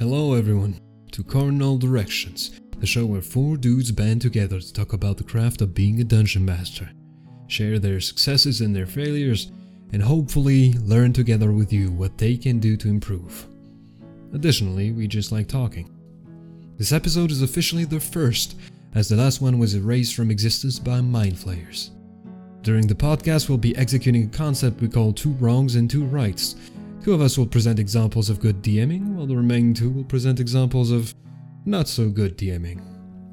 Hello, everyone, to Cardinal Directions, the show where four dudes band together to talk about the craft of being a dungeon master, share their successes and their failures, and hopefully learn together with you what they can do to improve. Additionally, we just like talking. This episode is officially the first, as the last one was erased from existence by Mind Flayers. During the podcast, we'll be executing a concept we call two wrongs and two rights. Two of us will present examples of good DMing, while the remaining two will present examples of not so good DMing.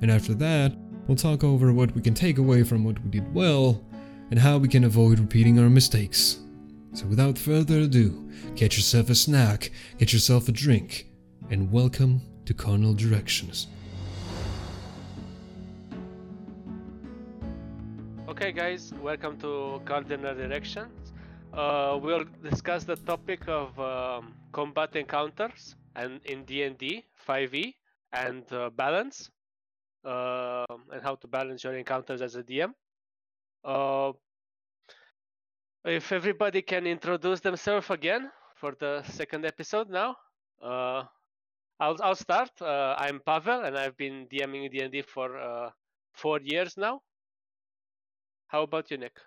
And after that, we'll talk over what we can take away from what we did well and how we can avoid repeating our mistakes. So without further ado, get yourself a snack, get yourself a drink, and welcome to Cardinal Directions. Okay, guys, welcome to Cardinal Directions. Uh, we'll discuss the topic of um, combat encounters and in D&D 5e and uh, balance uh, and how to balance your encounters as a DM. Uh, if everybody can introduce themselves again for the second episode now. Uh, I'll, I'll start. Uh, I'm Pavel and I've been DMing D&D for four years now. How about you, Nick?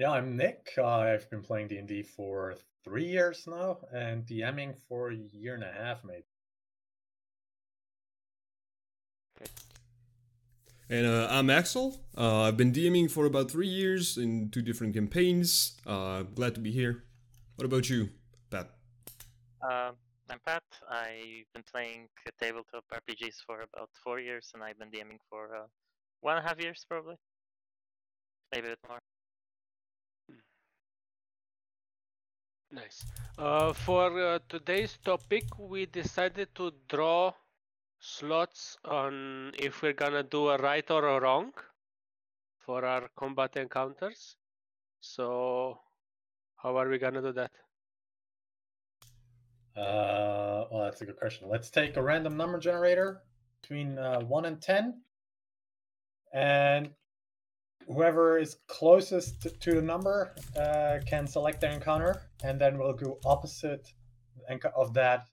Yeah, I'm Nick. Uh, I've been playing D&D for three years now and DMing for a year and a half, maybe. And uh, I'm Axel. Uh, I've been DMing for about three years in two different campaigns. Uh, glad to be here. What about you, Pat? Uh, I'm Pat. I've been playing tabletop RPGs for about four years, and I've been DMing for uh, one and a half years, probably. Maybe a bit more. Nice. Uh, for uh, today's topic, we decided to draw slots on if we're gonna do a right or a wrong for our combat encounters. So, how are we gonna do that? Uh, well, that's a good question. Let's take a random number generator between uh, 1 and 10. And whoever is closest to the number uh, can select their encounter, and then we'll go opposite of that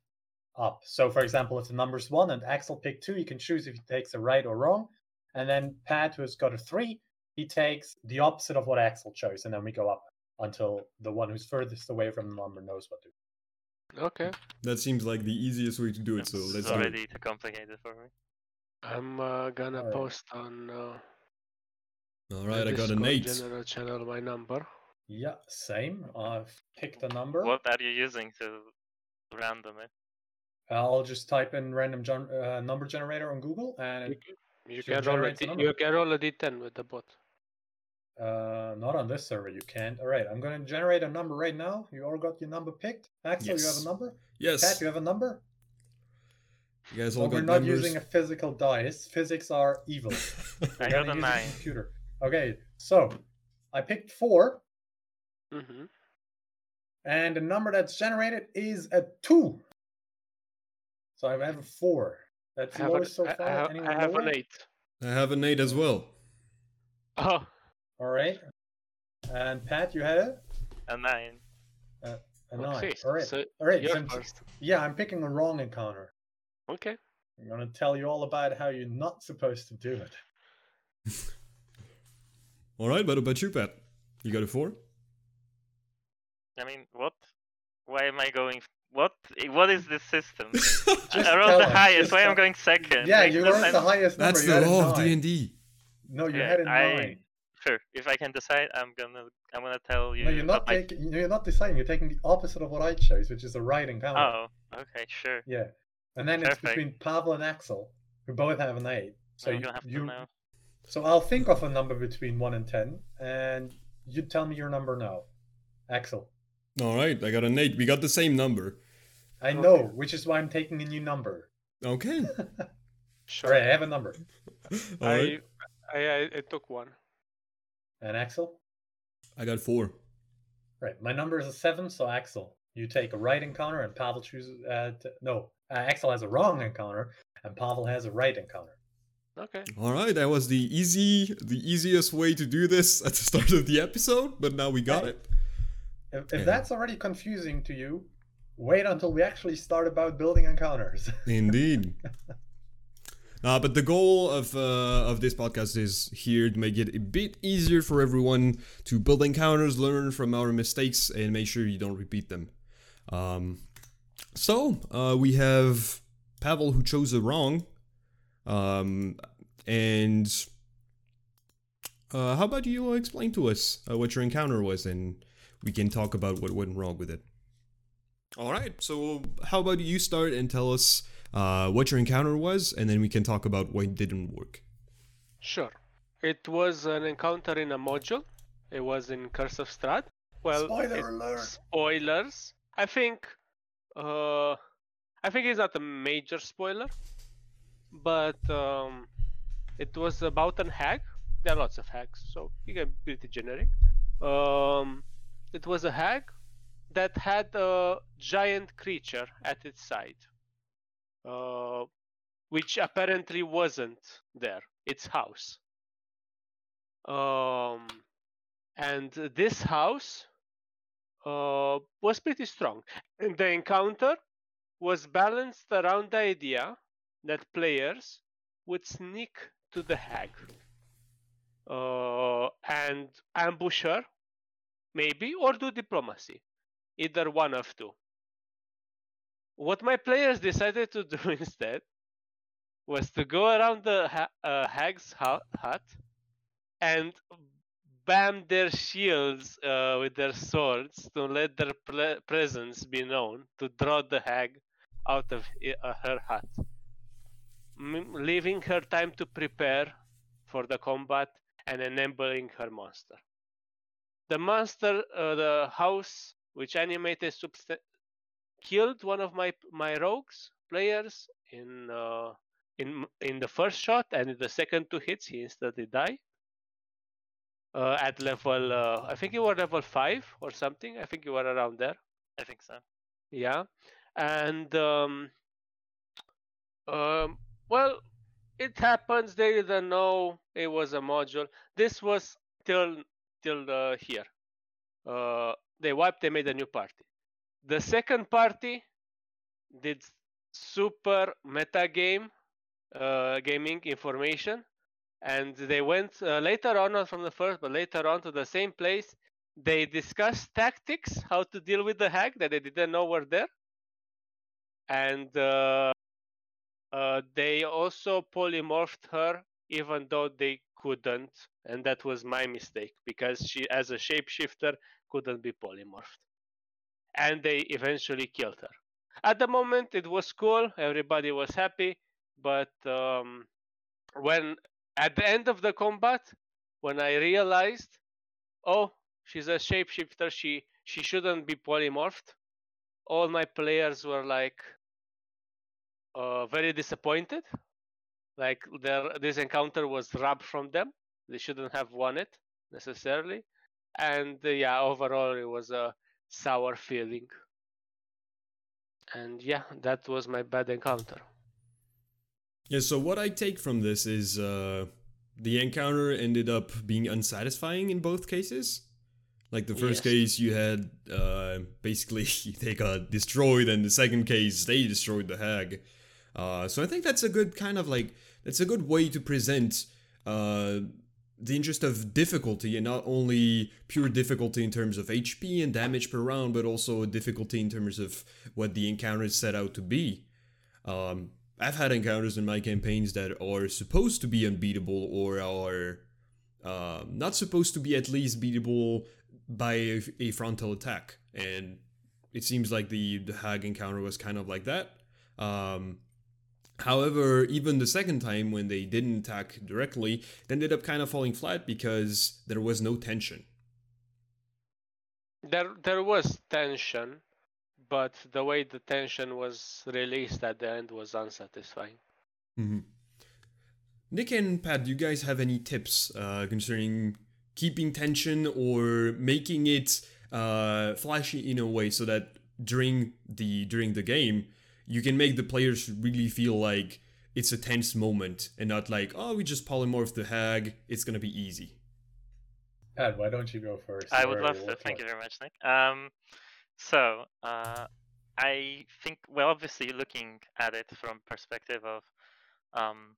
up. So, for example, if the number's one and Axel picked two, you can choose if he takes a right or wrong. And then Pat, who has got a three, he takes the opposite of what Axel chose, and then we go up until the one who's furthest away from the number knows what to do. Okay. That seems like the easiest way to do it. So let's it's already too complicated for me. I'm uh, gonna right. post on. Uh all right, I got an eight. General channel my number. Yeah, same. I've picked a number. What are you using to random it? I'll just type in random gen- uh, number generator on Google and you, you can roll a d- you can roll a d10 with the bot. Uh, not on this server. You can't. All right, I'm going to generate a number right now. You all got your number picked. Axel, yes. you have a number. Yes. Pat, you have a number. You guys all but got we're not numbers. using a physical dice. Physics are evil. I got a nine. computer. Okay, so I picked 4 mm-hmm. and the number that's generated is a two. So I have a four. That's lowest so far. I have, I have an eight. I have an eight as well. Oh. All right. And Pat, you had it. A nine. Uh, a nine. Okay, all right. So all right. You're first. Yeah, I'm picking a wrong encounter. Okay. I'm gonna tell you all about how you're not supposed to do it. All right, what about you, Pat? You got a four? I mean, what? Why am I going? What? What is this system? I rolled the highest. Why am I going second? Yeah, you rolled the highest number. That's the law of D and D. No, you yeah, had a nine. Sure. If I can decide, I'm gonna I'm gonna tell you. No, you're not taking. My... You're not deciding. You're taking the opposite of what I chose, which is a right encounter. Oh, okay, sure. Yeah, and then Perfect. it's between Pavel and Axel, who both have an eight. So you, you, you so I'll think of a number between 1 and 10, and you tell me your number now. Axel. All right, I got an 8. We got the same number. I know, okay. which is why I'm taking a new number. Okay. sure. All right, I have a number. I, right. I, I, I took one. And Axel? I got 4. Right, my number is a 7, so Axel, you take a right encounter, and Pavel chooses. Uh, to, no, uh, Axel has a wrong encounter, and Pavel has a right encounter. Okay. All right, that was the easy, the easiest way to do this at the start of the episode, but now we got hey, it. If, if yeah. that's already confusing to you, wait until we actually start about building encounters. Indeed. Uh, but the goal of uh, of this podcast is here to make it a bit easier for everyone to build encounters, learn from our mistakes, and make sure you don't repeat them. Um, so uh, we have Pavel who chose the wrong, um, and uh, how about you explain to us uh, what your encounter was, and we can talk about what went wrong with it. All right. So how about you start and tell us uh, what your encounter was, and then we can talk about what didn't work. Sure. It was an encounter in a module. It was in Curse of Strahd. Well, Spoiler it- alert. spoilers. I think, uh, I think it's not a major spoiler, but um, it was about an hag. There are lots of hags, so you get pretty generic. Um, it was a hag that had a giant creature at its side, uh, which apparently wasn't there. Its house. Um, and this house uh, was pretty strong. And the encounter was balanced around the idea that players would sneak to the hag uh, and ambush her, maybe, or do diplomacy. Either one of two. What my players decided to do instead was to go around the ha- uh, hag's hut and bam their shields uh, with their swords to let their ple- presence be known, to draw the hag out of uh, her hut, leaving her time to prepare for the combat and enabling her monster. The monster, uh, the house which animated subst- killed one of my my rogues players in uh, in in the first shot, and in the second two hits he instantly died uh, at level uh, I think you were level five or something. I think you were around there. I think so. Yeah, and um, um, well, it happens. They didn't know it was a module. This was till till uh, here. Uh, they wiped. They made a new party. The second party did super meta game uh, gaming information and they went uh, later on not from the first but later on to the same place they discussed tactics how to deal with the hag that they didn't know were there and uh, they also polymorphed her even though they couldn't and that was my mistake because she as a shapeshifter couldn't be polymorphed. And they eventually killed her. At the moment it was cool everybody was happy but um, when at the end of the combat when i realized oh she's a shapeshifter she she shouldn't be polymorphed all my players were like uh, very disappointed like their this encounter was robbed from them they shouldn't have won it necessarily and uh, yeah overall it was a sour feeling and yeah that was my bad encounter Yeah, so what I take from this is uh, the encounter ended up being unsatisfying in both cases. Like the first Yes. case, you had uh, basically they got destroyed, and the second case, they destroyed the hag. Uh, so I think that's a good kind of like that's a good way to present uh, the interest of difficulty, and not only pure difficulty in terms of HP and damage per round, but also difficulty in terms of what the encounter is set out to be. Um, I've had encounters in my campaigns that are supposed to be unbeatable or are uh, not supposed to be at least beatable by a, a frontal attack, and it seems like the the hag encounter was kind of like that. Um, however, even the second time when they didn't attack directly, it ended up kind of falling flat because there was no tension. there there was tension but the way the tension was released at the end was unsatisfying hmm Nick and Pat, do you guys have any tips uh, concerning keeping tension or making it uh, flashy in a way so that during the during the game you can make the players really feel like it's a tense moment and not like oh we just polymorph the hag it's gonna be easy. Pat, why don't you go first? I would love to. Thank on you very much, Nick. Um, so uh, I think well, obviously, looking at it from perspective of um,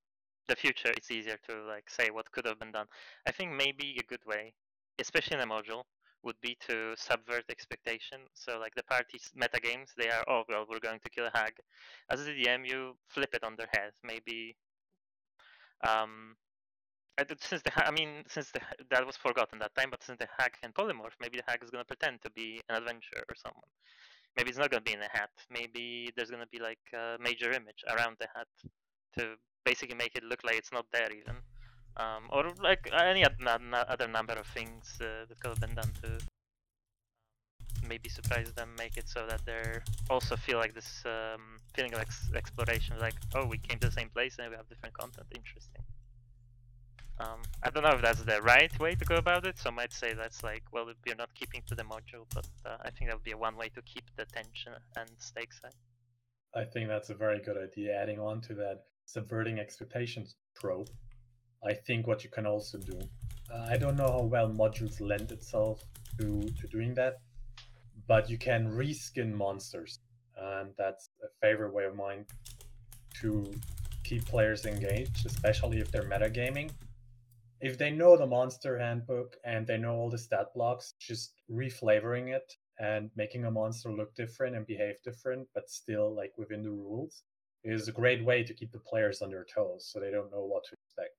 the future, it's easier to like say what could have been done. I think maybe a good way, especially in a module, would be to subvert expectation. So like the party's meta games, they are oh well, we're going to kill a hag. As a DM, you flip it on their head. Maybe um, since the I mean since the that was forgotten that time, but since the hag can polymorph, maybe the hag is gonna pretend to be an adventurer or someone. Maybe it's not gonna be in a hat. Maybe there's gonna be like a major image around the hat to basically make it look like it's not there even. Um, or like any other number of things uh, that could have been done to maybe surprise them, make it so that they're also feel like this um, feeling of ex- exploration, like oh we came to the same place and we have different content. Interesting. Um, I don't know if that's the right way to go about it. Some might say that's like, well, we're not keeping to the module, but uh, I think that would be one way to keep the tension and stakes high. I think that's a very good idea. Adding on to that subverting expectations trope, I think what you can also do. Uh, I don't know how well modules lend itself to to doing that, but you can reskin monsters, and that's a favorite way of mine to keep players engaged, especially if they're metagaming. If they know the monster handbook and they know all the stat blocks, just reflavoring it and making a monster look different and behave different, but still like within the rules, is a great way to keep the players on their toes so they don't know what to expect.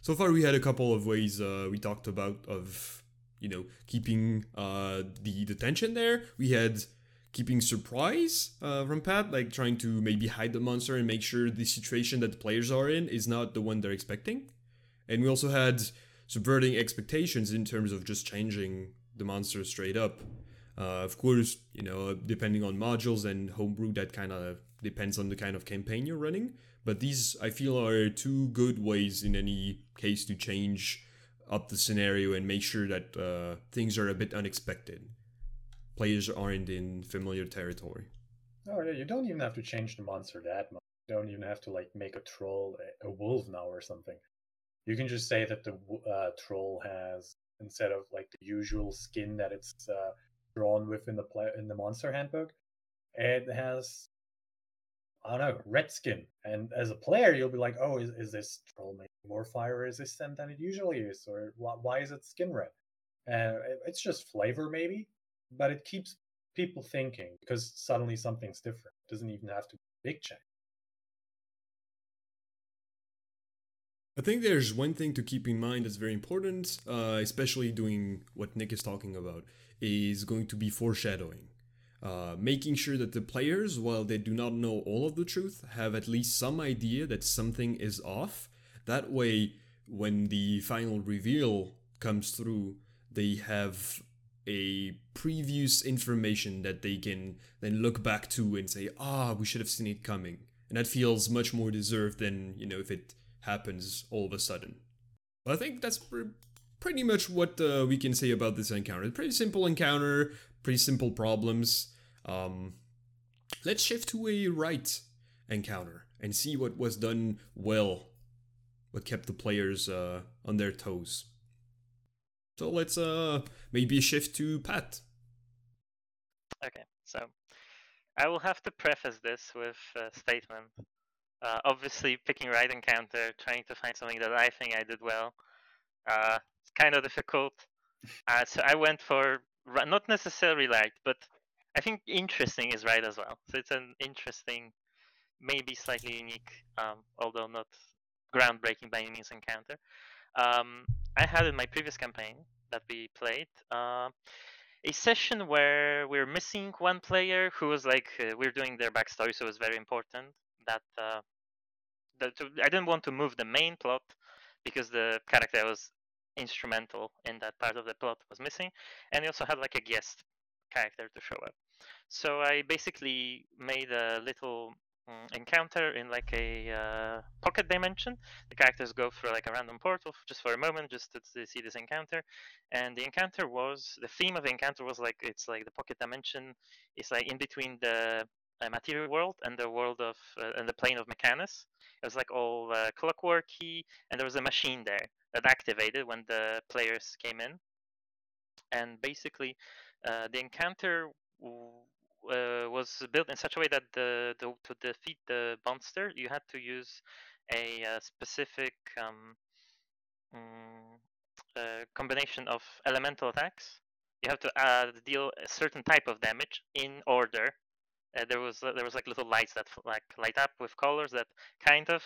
So far, we had a couple of ways uh, we talked about of you know keeping uh, the the tension there. We had keeping surprise uh, from Pat, like trying to maybe hide the monster and make sure the situation that the players are in is not the one they're expecting. And we also had subverting expectations in terms of just changing the monster straight up. Uh, of course, you know, depending on modules and homebrew, that kind of depends on the kind of campaign you're running. But these, I feel, are two good ways in any case to change up the scenario and make sure that uh, things are a bit unexpected. Players aren't in familiar territory. Oh yeah, you don't even have to change the monster that much. You don't even have to like make a troll a, wolf now or something. You can just say that the uh, troll has instead of like the usual skin that it's uh, drawn with in the play in the monster handbook, it has I don't know red skin. And as a player, you'll be like, oh, is, is this troll more fire resistant than it usually is, or why, why is it skin red? Uh, it- it's just flavor maybe, but it keeps people thinking because suddenly something's different. It doesn't even have to be a big change. I think there's one thing to keep in mind that's very important, uh, especially doing what Nick is talking about, is going to be foreshadowing. Uh, making sure that the players, while they do not know all of the truth, have at least some idea that something is off. That way, when the final reveal comes through, they have a previous information that they can then look back to and say, ah, we should have seen it coming. And that feels much more deserved than, you know, if it happens all of a sudden. But I think that's pr- pretty much what uh, we can say about this encounter. Pretty simple encounter, pretty simple problems. Um, let's shift to a right encounter and see what was done well, what kept the players uh, on their toes. So let's uh maybe shift to Pat. Okay, so I will have to preface this with a statement. Uh, obviously, picking right encounter, trying to find something that I think I did well, uh, it's kind of difficult. Uh, so I went for not necessarily right, but I think interesting is right as well. So it's an interesting, maybe slightly unique, um, although not groundbreaking by any means encounter. Um, I had in my previous campaign that we played. Uh, a session where we're missing one player who was like uh, we're doing their backstory, so it was very important that uh, that to- I didn't want to move the main plot because the character was instrumental in that part of the plot was missing, and we also had like a guest character to show up. So I basically made a little mm, encounter in like a uh, pocket dimension. The characters go through like a random portal just for a moment, just to, to see this encounter and the encounter was the theme of the encounter was like it's like the pocket dimension is like in between the uh, material world and the world of uh, and the plane of Mechanus. It was like all uh, clockworky, and there was a machine there that activated when the players came in. And basically, uh, the encounter uh, was built in such a way that the, the to defeat the monster, you had to use a, uh specific um, uh, combination of elemental attacks. You have to uh, deal a certain type of damage in order. Uh, there was there was like little lights that like light up with colors that kind of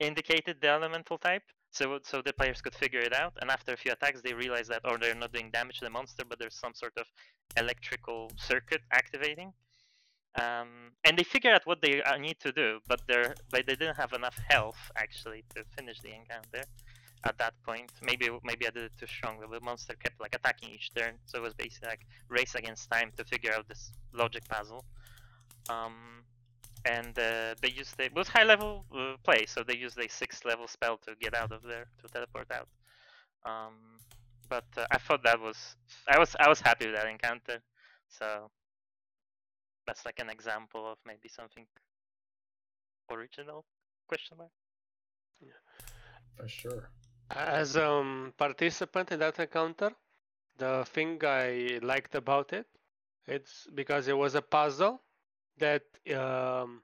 indicated the elemental type. So so the players could figure it out, and after a few attacks, they realize that or they're not doing damage to the monster, but there's some sort of electrical circuit activating. Um, and they figure out what they uh, need to do, but they're but they didn't have enough health actually to finish the encounter at that point. Maybe maybe I did it too strong. The monster kept like attacking each turn, so it was basically like race against time to figure out this logic puzzle. Um, and uh, they used a, it was high level uh, play, so they used a sixth level spell to get out of there to teleport out. Um, but uh, I thought that was I was I was happy with that encounter. So that's like an example of maybe something original question mark. For sure. As a um, participant in that encounter, the thing I liked about it, it's because it was a puzzle that um,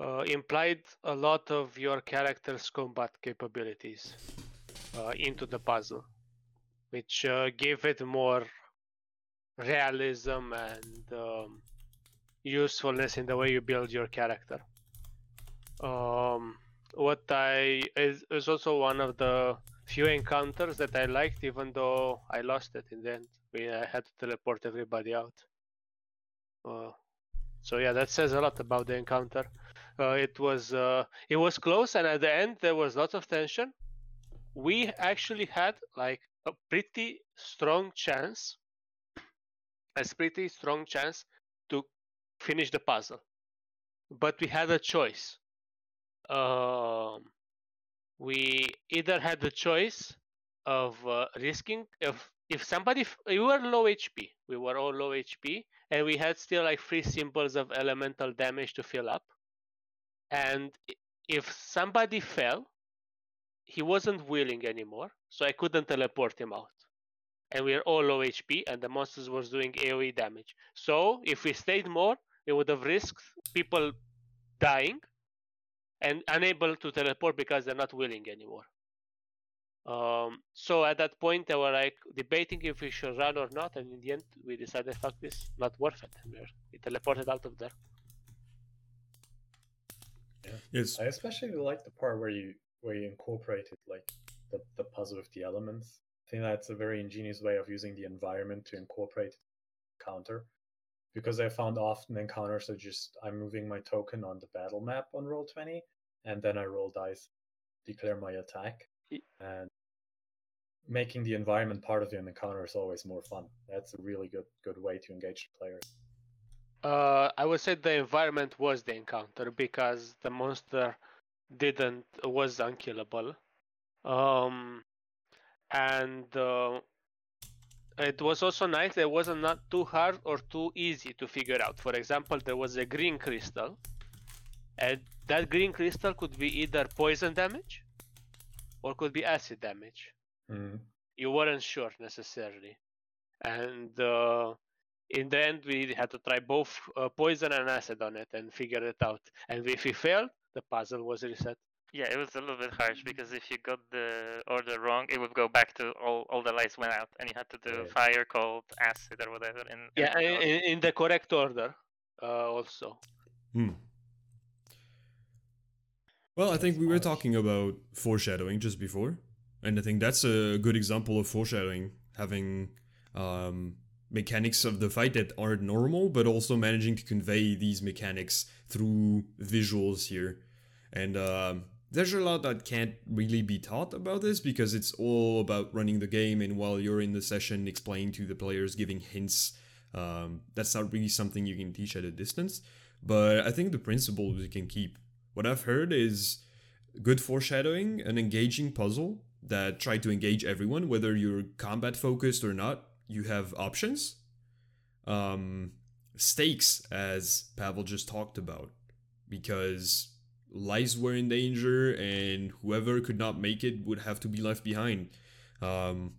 uh, implied a lot of your character's combat capabilities uh, into the puzzle, which uh, gave it more realism and um, usefulness in the way you build your character. Um, what I is, is also one of the few encounters that I liked, even though I lost it in the end. We I had to teleport everybody out. Uh, so yeah, that says a lot about the encounter. Uh, it was uh, it was close, and at the end there was lots of tension. We actually had like a pretty strong chance, a pretty strong chance to finish the puzzle, but we had a choice um, we either had the choice of uh, risking if if somebody we were low HP, we were all low HP, and we had still like three symbols of elemental damage to fill up. And if somebody fell, he wasn't willing anymore, so I couldn't teleport him out. And we are all low HP, and the monsters was doing AOE damage. So if we stayed more, we would have risked people dying and unable to teleport because they're not willing anymore. Um, so at that point, they were like debating if we should run or not, and in the end, we decided, "Fuck this, not worth it." And we're, we teleported out of there. Yeah. Yes. I especially like the part where you where you incorporated like the, the puzzle with the elements. I think that's a very ingenious way of using the environment to incorporate counter. Because I found often encounters are just I'm moving my token on the battle map on Roll20, and then I roll dice, declare my attack, Y- and making the environment part of the encounter is always more fun. That's a really good good way to engage the players. Uh, I would say the environment was the encounter because the monster didn't was unkillable, um, and uh, it was also nice. It wasn't not too hard or too easy to figure out. For example, there was a green crystal, and that green crystal could be either poison damage or could be acid damage. Mm. You weren't sure necessarily, and uh, in the end, we had to try both uh, poison and acid on it and figure it out. And if we failed, the puzzle was reset. Yeah, it was a little bit harsh because if you got the order wrong, it would go back to all, all the lights went out, and you had to do Right. fire, cold, acid, or whatever. In, in Yeah, in, in in the correct order, uh, also. Hmm. Well, I think we were talking about foreshadowing just before, and I think that's a good example of foreshadowing, having um, mechanics of the fight that aren't normal, but also managing to convey these mechanics through visuals here. And um, there's a lot that can't really be taught about this because it's all about running the game, and while you're in the session, explaining to the players, giving hints. Um, that's not really something you can teach at a distance, but I think the principles you can keep. What I've heard is good foreshadowing, an engaging puzzle that try to engage everyone, whether you're combat focused or not. You have options. Um, stakes, as Pavel just talked about, because lives were in danger, and whoever could not make it would have to be left behind. Um,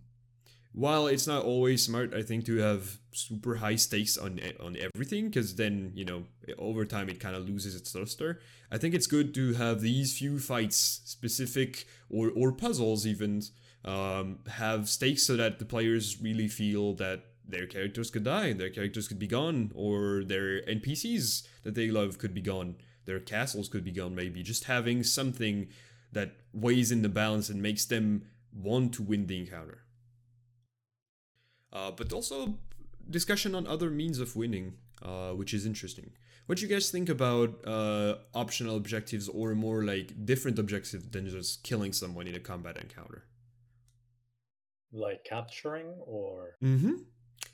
while it's not always smart, I think to have super high stakes on on everything, because then you know over time it kind of loses its luster. I think it's good to have these few fights, specific or or puzzles even, um, have stakes so that the players really feel that their characters could die, their characters could be gone, or their NPCs that they love could be gone, their castles could be gone. Maybe just having something that weighs in the balance and makes them want to win the encounter uh, but also discussion on other means of winning, uh, which is interesting. What do you guys think about uh, optional objectives or more like different objectives than just killing someone in a combat encounter? Like capturing or? Mm-hmm.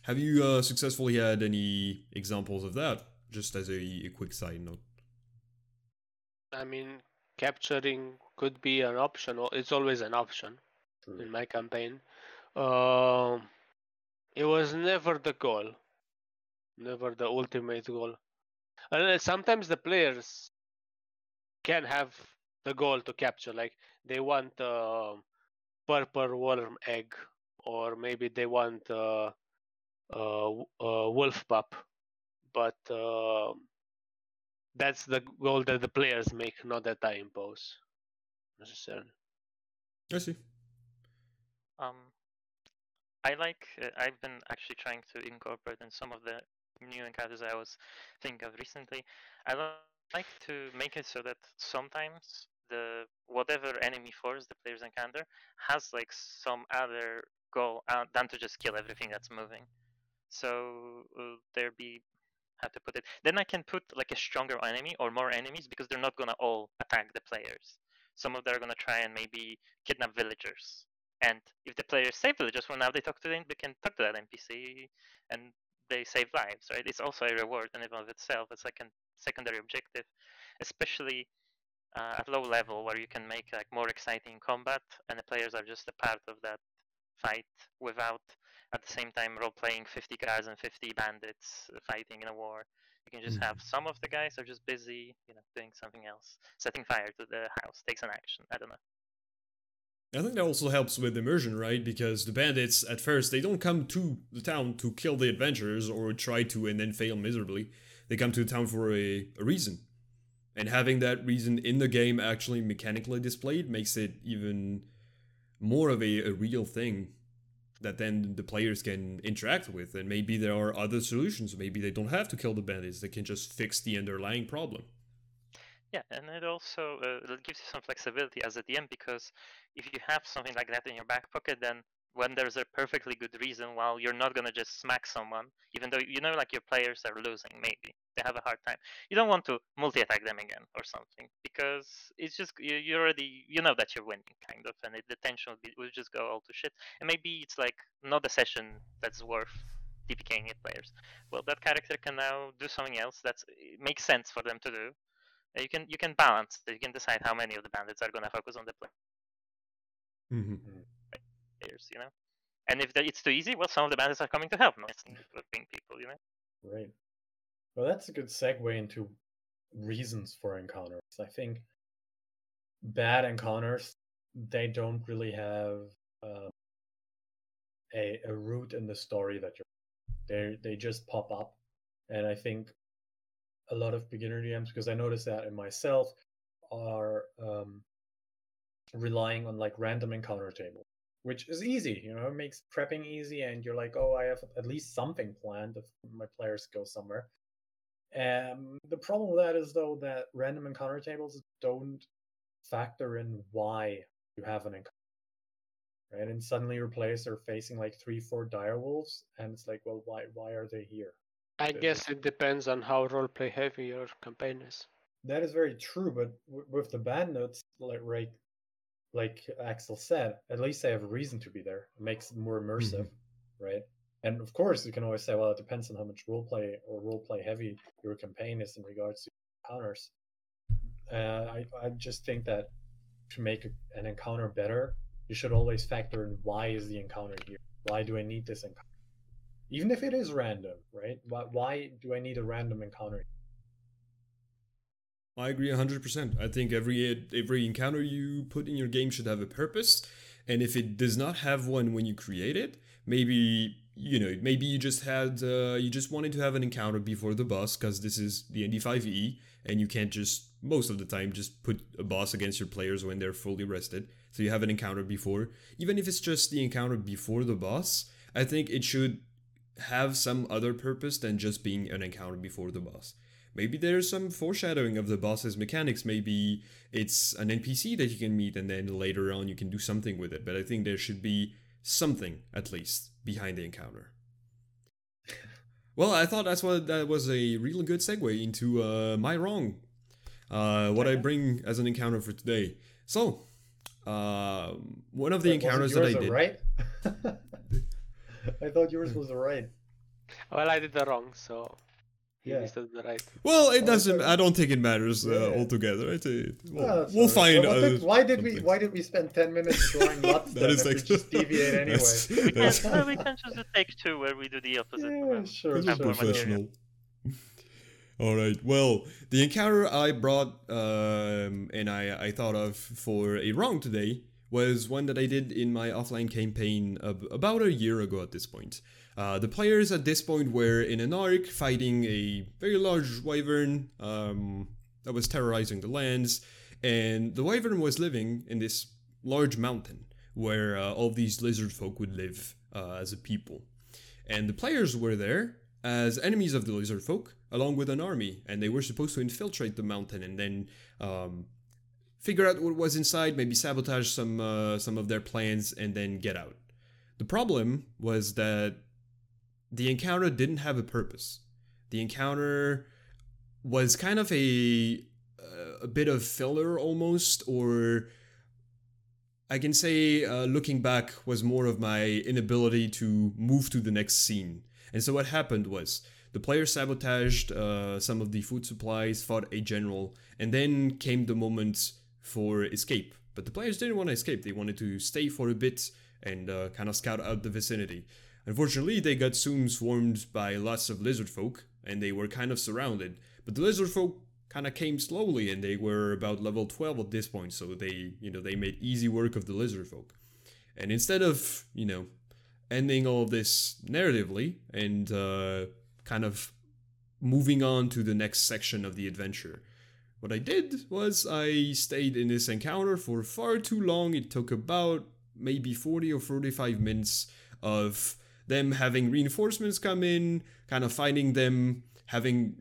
Have you uh, successfully had any examples of that? Just as a, a quick side note. I mean, capturing could be an option. It's always an option True. in my campaign. Um, it was never the goal, never the ultimate goal. And uh, sometimes the players can have the goal to capture, like they want a purple worm egg, or maybe they want a, a, a wolf pup, but uh, that's the goal that the players make, not that I impose necessarily. I see. Um, I like. Uh, I've been actually trying to incorporate in some of the new encounters I was thinking of recently. I like to make it so that sometimes the whatever enemy force the players encounter has like some other goal uh, than to just kill everything that's moving. So uh, there be how to put it. Then I can put like a stronger enemy or more enemies because they're not gonna all attack the players. Some of them are gonna try and maybe kidnap villagers and if the players save villagers for now, they talk to them, they can talk to that NPC, and they save lives, right? It's also a reward in and of itself. It's like a secondary objective, especially uh, at low level where you can make like more exciting combat, and the players are just a part of that fight without at the same time role playing 50 guards and 50 bandits fighting in a war. You can just have mm-hmm. some of the guys are just busy, you know, doing something else, setting fire to the house, takes an action. I don't know. I think that also helps with immersion, right? Because the bandits, at first, they don't come to the town to kill the adventurers or try to and then fail miserably. They come to the town for a, a reason. And having that reason in the game actually mechanically displayed makes it even more of a, a real thing that then the players can interact with. And maybe there are other solutions. Maybe they don't have to kill the bandits, they can just fix the underlying problem. Yeah, and it also uh, gives you some flexibility as a DM because if you have something like that in your back pocket, then when there's a perfectly good reason, while you're not gonna just smack someone, even though you know like your players are losing, maybe they have a hard time. You don't want to multi-attack them again or something because it's just you, you already you know that you're winning kind of, and it, the tension will, be, will just go all to shit. And maybe it's like not a session that's worth TPKing it players. Well, that character can now do something else that makes sense for them to do. You can you can balance. You can decide how many of the bandits are gonna focus on the play mm-hmm. players, you know. And if it's too easy, well, some of the bandits are coming to help, not being people, you know. Right. Well, that's a good segue into reasons for encounters. I think bad encounters they don't really have uh, a a root in the story that you're. They they just pop up, and I think a lot of beginner DMs because I noticed that in myself are um, relying on like random encounter table, which is easy. You know, it makes prepping easy, and you're like, oh, I have at least something planned if my players go somewhere. Um, the problem with that is though that random encounter tables don't factor in why you have an encounter. Right, and suddenly your players are facing like three, four dire wolves, and it's like, well, why, why are they here? I guess it depends on how roleplay heavy your campaign is. That is very true, but w- with the bandits, like right, like Axel said, at least they have a reason to be there. It makes it more immersive, mm-hmm. right? And of course, you can always say, well, it depends on how much roleplay or roleplay heavy your campaign is in regards to encounters. Uh, I I just think that to make an encounter better, you should always factor in why is the encounter here? Why do I need this encounter? Even if it is random, right? Why, do I need a random encounter? I agree 100%. I think every every encounter you put in your game should have a purpose And if it does not have one when you create it, maybe you know maybe you just had uh, you just wanted to have an encounter before the boss because this is the ND5e and you can't just most of the time just put a boss against your players when they're fully rested. So you have an encounter before, even if it's just the encounter before the boss. I think it should have some other purpose than just being an encounter before the boss. Maybe there's some foreshadowing of the boss's mechanics. Maybe it's an NPC that you can meet and then later on you can do something with it. But I think there should be something, at least, behind the encounter. Well, I thought that's what that was a really good segue into uh, my wrong. Uh, what I bring as an encounter for today. So, uh, one of the Wait, encounters that I did. right? I thought yours was a right. Well, I did the wrong, so he Yeah. the right. Well, it Oh, doesn't. I don't think it matters uh, Yeah. altogether. It, it, we'll, Oh, we'll all right. find. But what uh, did- why did we. Why did we spend ten minutes drawing lots? That then is if we like just deviate anyway. that's- We can, that's- well, we can choose to take two where we do the opposite. Yeah, sure, This is sure, more sure. material. professional. All right. Well, the encounter I brought um, and I, I thought of for a wrong today was one that I did in my offline campaign ab- about a year ago at this point. Uh, the players at this point were in an arc fighting a very large wyvern um, that was terrorizing the lands, and the wyvern was living in this large mountain where uh, all these lizard folk would live uh, as a people. And the players were there as enemies of the lizard folk, along with an army, and they were supposed to infiltrate the mountain and then um, figure out what was inside, maybe sabotage some uh, some of their plans, and then get out. The problem was that the encounter didn't have a purpose. The encounter was kind of a uh, a bit of filler almost, or I can say, uh, looking back, was more of my inability to move to the next scene. And so what happened was the player sabotaged uh, some of the food supplies, fought a general, and then came the moment for escape. But the players didn't want to escape; they wanted to stay for a bit and uh, kind of scout out the vicinity. Unfortunately, they got soon swarmed by lots of lizard folk, and they were kind of surrounded. But the lizard folk kind of came slowly, and they were about level 12 at this point, so they, you know, they made easy work of the lizard folk. And instead of, you know, ending all this narratively and uh, kind of moving on to the next section of the adventure, what I did was I stayed in this encounter for far too long. It took about maybe 40 or 45 minutes of them having reinforcements come in, kind of finding them, having,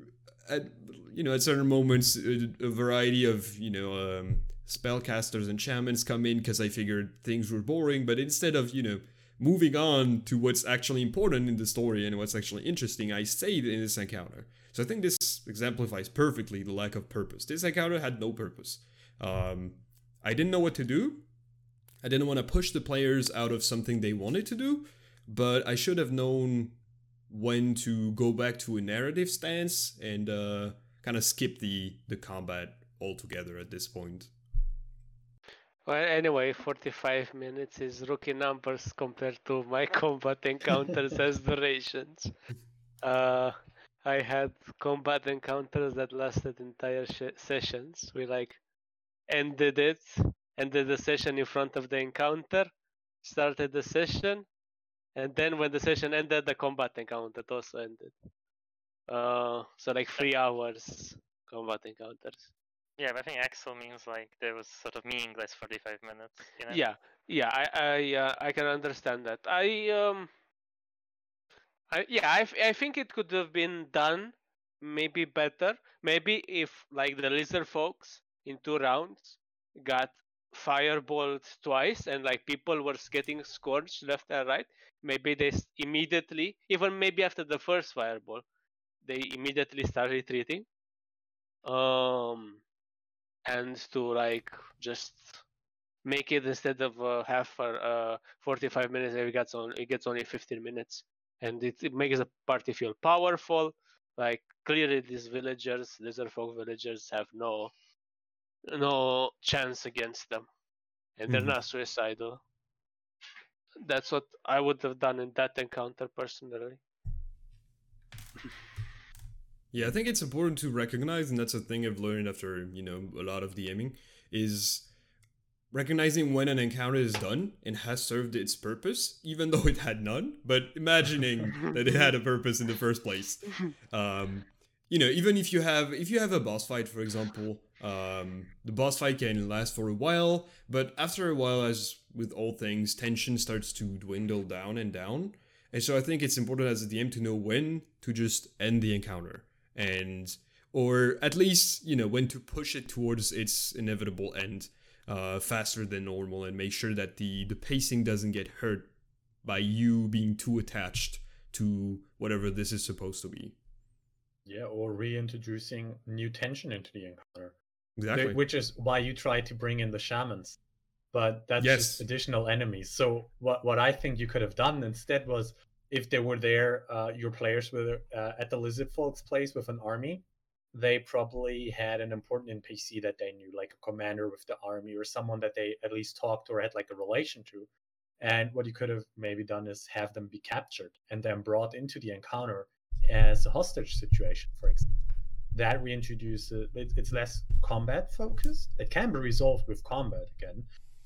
at, you know, at certain moments, a, a variety of, you know, um, spellcasters and shamans come in because I figured things were boring. But instead of, you know, moving on to what's actually important in the story and what's actually interesting, I stayed in this encounter. So I think this exemplifies perfectly the lack of purpose. This encounter had no purpose. Um, I didn't know what to do. I didn't want to push the players out of something they wanted to do, but I should have known when to go back to a narrative stance and uh, kind of skip the the combat altogether at this point. Well, anyway, 45 minutes is rookie numbers compared to my combat encounters as durations. Uh, I had combat encounters that lasted entire sh- sessions. We like ended it, ended the session in front of the encounter, started the session, and then when the session ended, the combat encounter also ended. Uh, so like three hours combat encounters. Yeah, but I think Axel means like there was sort of meaningless 45 minutes. You know? Yeah, yeah, I I uh, I can understand that. I um, I yeah, I, I think it could have been done maybe better. Maybe if like the lizard folks in two rounds got fireballed twice and like people were getting scorched left and right. Maybe they immediately, even maybe after the first fireball, they immediately start retreating. Um, and to like just make it instead of uh, half for uh, 45 minutes it gets on it gets only 15 minutes and it, it makes the party feel powerful. Like clearly these villagers lizard folk villagers have no no chance against them. And they're Mhm. not suicidal. That's what i would have done in that encounter personally. Yeah, I think it's important to recognize, and that's a thing I've learned after you know a lot of DMing, is recognizing when an encounter is done and has served its purpose, even though it had none, but imagining that it had a purpose in the first place. Um, you know, even if you have if you have a boss fight, for example, um, the boss fight can last for a while, but after a while, as with all things, tension starts to dwindle down and down. And so I think it's important as a DM to know when to just end the encounter and or at least you know when to push it towards its inevitable end uh, faster than normal and make sure that the the pacing doesn't get hurt by you being too attached to whatever this is supposed to be. Yeah, or reintroducing new tension into the encounter. Exactly. Which is why you try to bring in the shamans. But that's Yes. just additional enemies. So what what I think you could have done instead was if they were there, uh, your players were uh, at the lizard folks place with an army, they probably had an important NPC that they knew, like a commander with the army or someone that they at least talked or had like a relation to. And what you could have maybe done is have them be captured and then brought into the encounter as a hostage situation, for example. That reintroduces it, it's less combat focused. It can be resolved with combat again,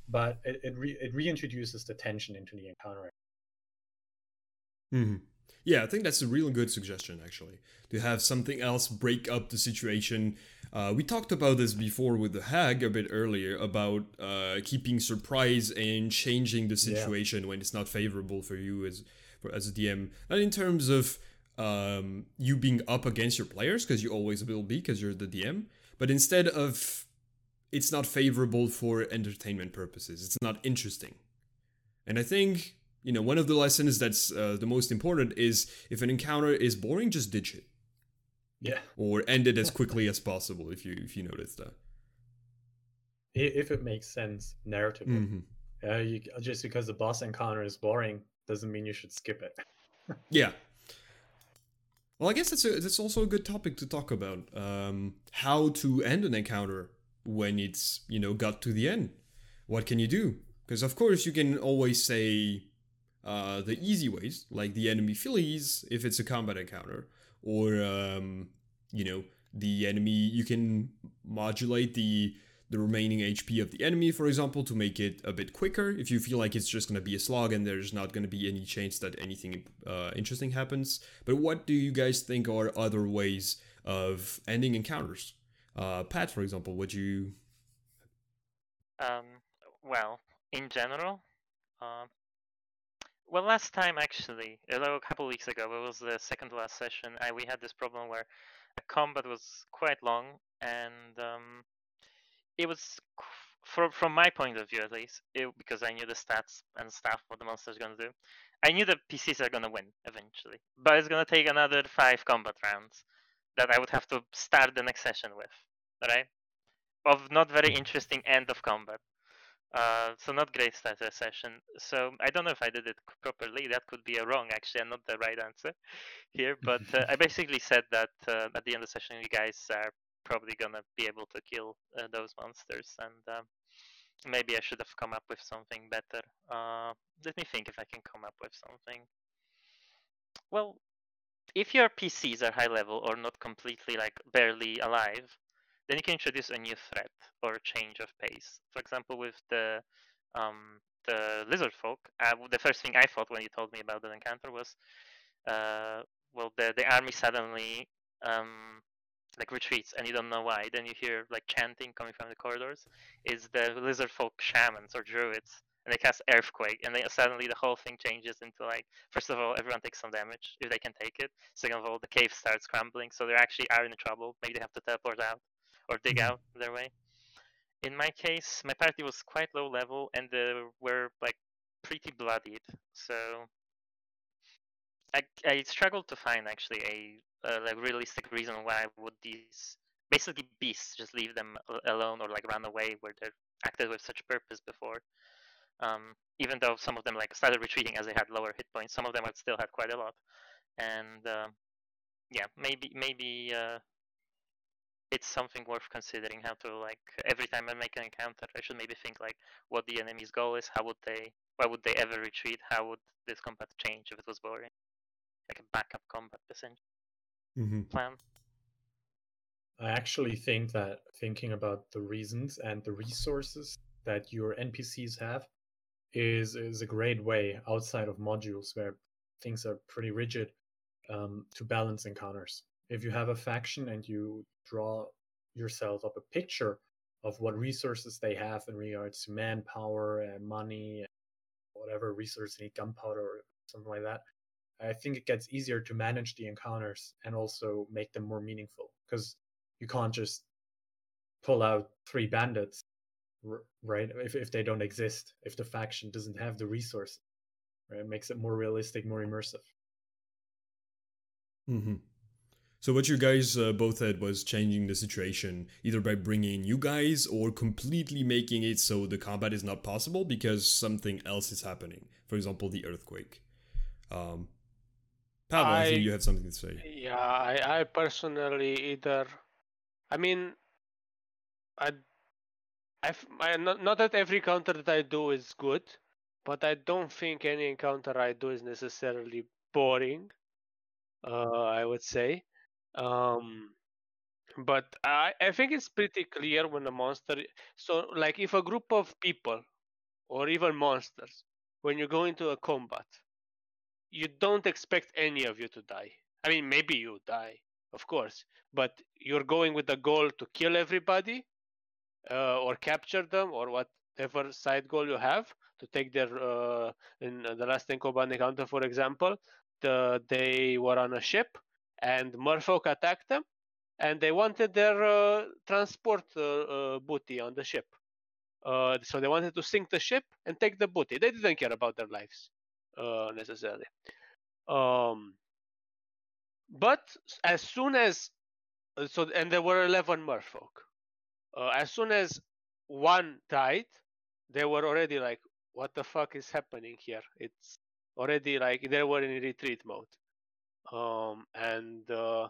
but it it, re, it reintroduces the tension into the encounter. hmm Yeah, I think that's a really good suggestion, actually, to have something else break up the situation. Uh, we talked about this before with the hag a bit earlier about uh, keeping surprise and changing the Yeah. situation when it's not favorable for you as for, as a DM. Not in terms of um, you being up against your players, because you always will be, because you're the DM, but instead of it's not favorable for entertainment purposes. It's not interesting. And I think, you know, one of the lessons that's uh, the most important is if an encounter is boring, just ditch it Yeah, or end it as quickly as possible if you if you notice that. if it makes sense narratively. Mhm. Uh, you, just because the boss encounter is boring doesn't mean you should skip it. Yeah. Well, I guess that's a, that's also a good topic to talk about. Um, how to end an encounter when it's you know got to the end. What can you do? Because of course you can always say uh, the easy ways, like the enemy flees if it's a combat encounter, or um, you know the enemy. You can modulate the the remaining HP of the enemy, for example, to make it a bit quicker. If you feel like it's just going to be a slog and there's not going to be any chance that anything uh, interesting happens. But what do you guys think are other ways of ending encounters? Uh, Pat, for example, would you? Um, well, in general, um, well, last time actually, a couple weeks ago, it was the second to last session. I, we had this problem where the combat was quite long, and um, it was from from my point of view at least, it, because I knew the stats and stuff what the monster's gonna do. I knew the PCs are gonna win eventually, but it's gonna take another five combat rounds that I would have to start the next session with, right? Of not very interesting end of combat. Uh, so not great starter session. So I don't know if I did it properly. That could be a wrong actually, and not the right answer here. But uh, I basically said that uh, at the end of the session, you guys are probably gonna be able to kill uh, those monsters, and um, maybe I should have come up with something better. Uh, let me think if I can come up with something. Well, if your PCs are high level or not completely like barely alive, then you can introduce a new threat or change of pace. For example, with the um, the lizard folk, uh, the first thing I thought when you told me about the encounter was, uh, well, the the army suddenly um, like retreats and you don't know why. Then you hear like chanting coming from the corridors. Is the lizard folk shamans or druids, and they cast earthquake, and then suddenly the whole thing changes into like first of all everyone takes some damage if they can take it. Second of all, the cave starts crumbling, so they actually are in trouble. Maybe they have to teleport out or dig Mhm. out their way. In my case, my party was quite low level and they were like pretty bloodied, so I I struggled to find actually a uh, like realistic reason why would these basically beasts just leave them alone or like run away where they acted with such purpose before. Um, even though some of them like started retreating as they had lower hit points, some of them had still had quite a lot, and um yeah, maybe maybe uh, it's something worth considering how to like every time I make an encounter, I should maybe think like what the enemy's goal is, how would they, why would they ever retreat, how would this combat change if it was boring, like a backup combat percent Mm-hmm. plan. I actually think that thinking about the reasons and the resources that your NPCs have is is a great way outside of modules where things are pretty rigid um, to balance encounters. If you have a faction and you draw yourself up a picture of what resources they have in regards to manpower and money, and whatever resource they need, gunpowder or something like that, I think it gets easier to manage the encounters and also make them more meaningful because you can't just pull out three bandits right? If, if they don't exist if the faction doesn't have the resources right? It makes it more realistic more immersive. Mm-hmm. So what you guys uh, both had was changing the situation either by bringing you guys or completely making it so the combat is not possible because something else is happening. For example, the earthquake. Um, Pablo, I, I think you have something to say. Yeah, I, I personally either, I mean, I, I've, I not, not that every counter that I do is good, but I don't think any encounter I do is necessarily boring. Uh, I would say. Um, but I, I think it's pretty clear when a monster. So, like, if a group of people or even monsters, when you go into a combat, you don't expect any of you to die. I mean, maybe you die, of course, but you're going with the goal to kill everybody uh, or capture them or whatever side goal you have to take their. Uh, in the last ten combat encounter, for example, the, they were on a ship and merfolk attacked them and they wanted their uh, transport uh, uh, booty on the ship. Uh, so they wanted to sink the ship and take the booty. They didn't care about their lives uh, necessarily. Um, but as soon as so, and there were eleven merfolk. as soon as one died, they were already like, "What the fuck is happening here? It's already like they were in retreat mode." Um, and uh,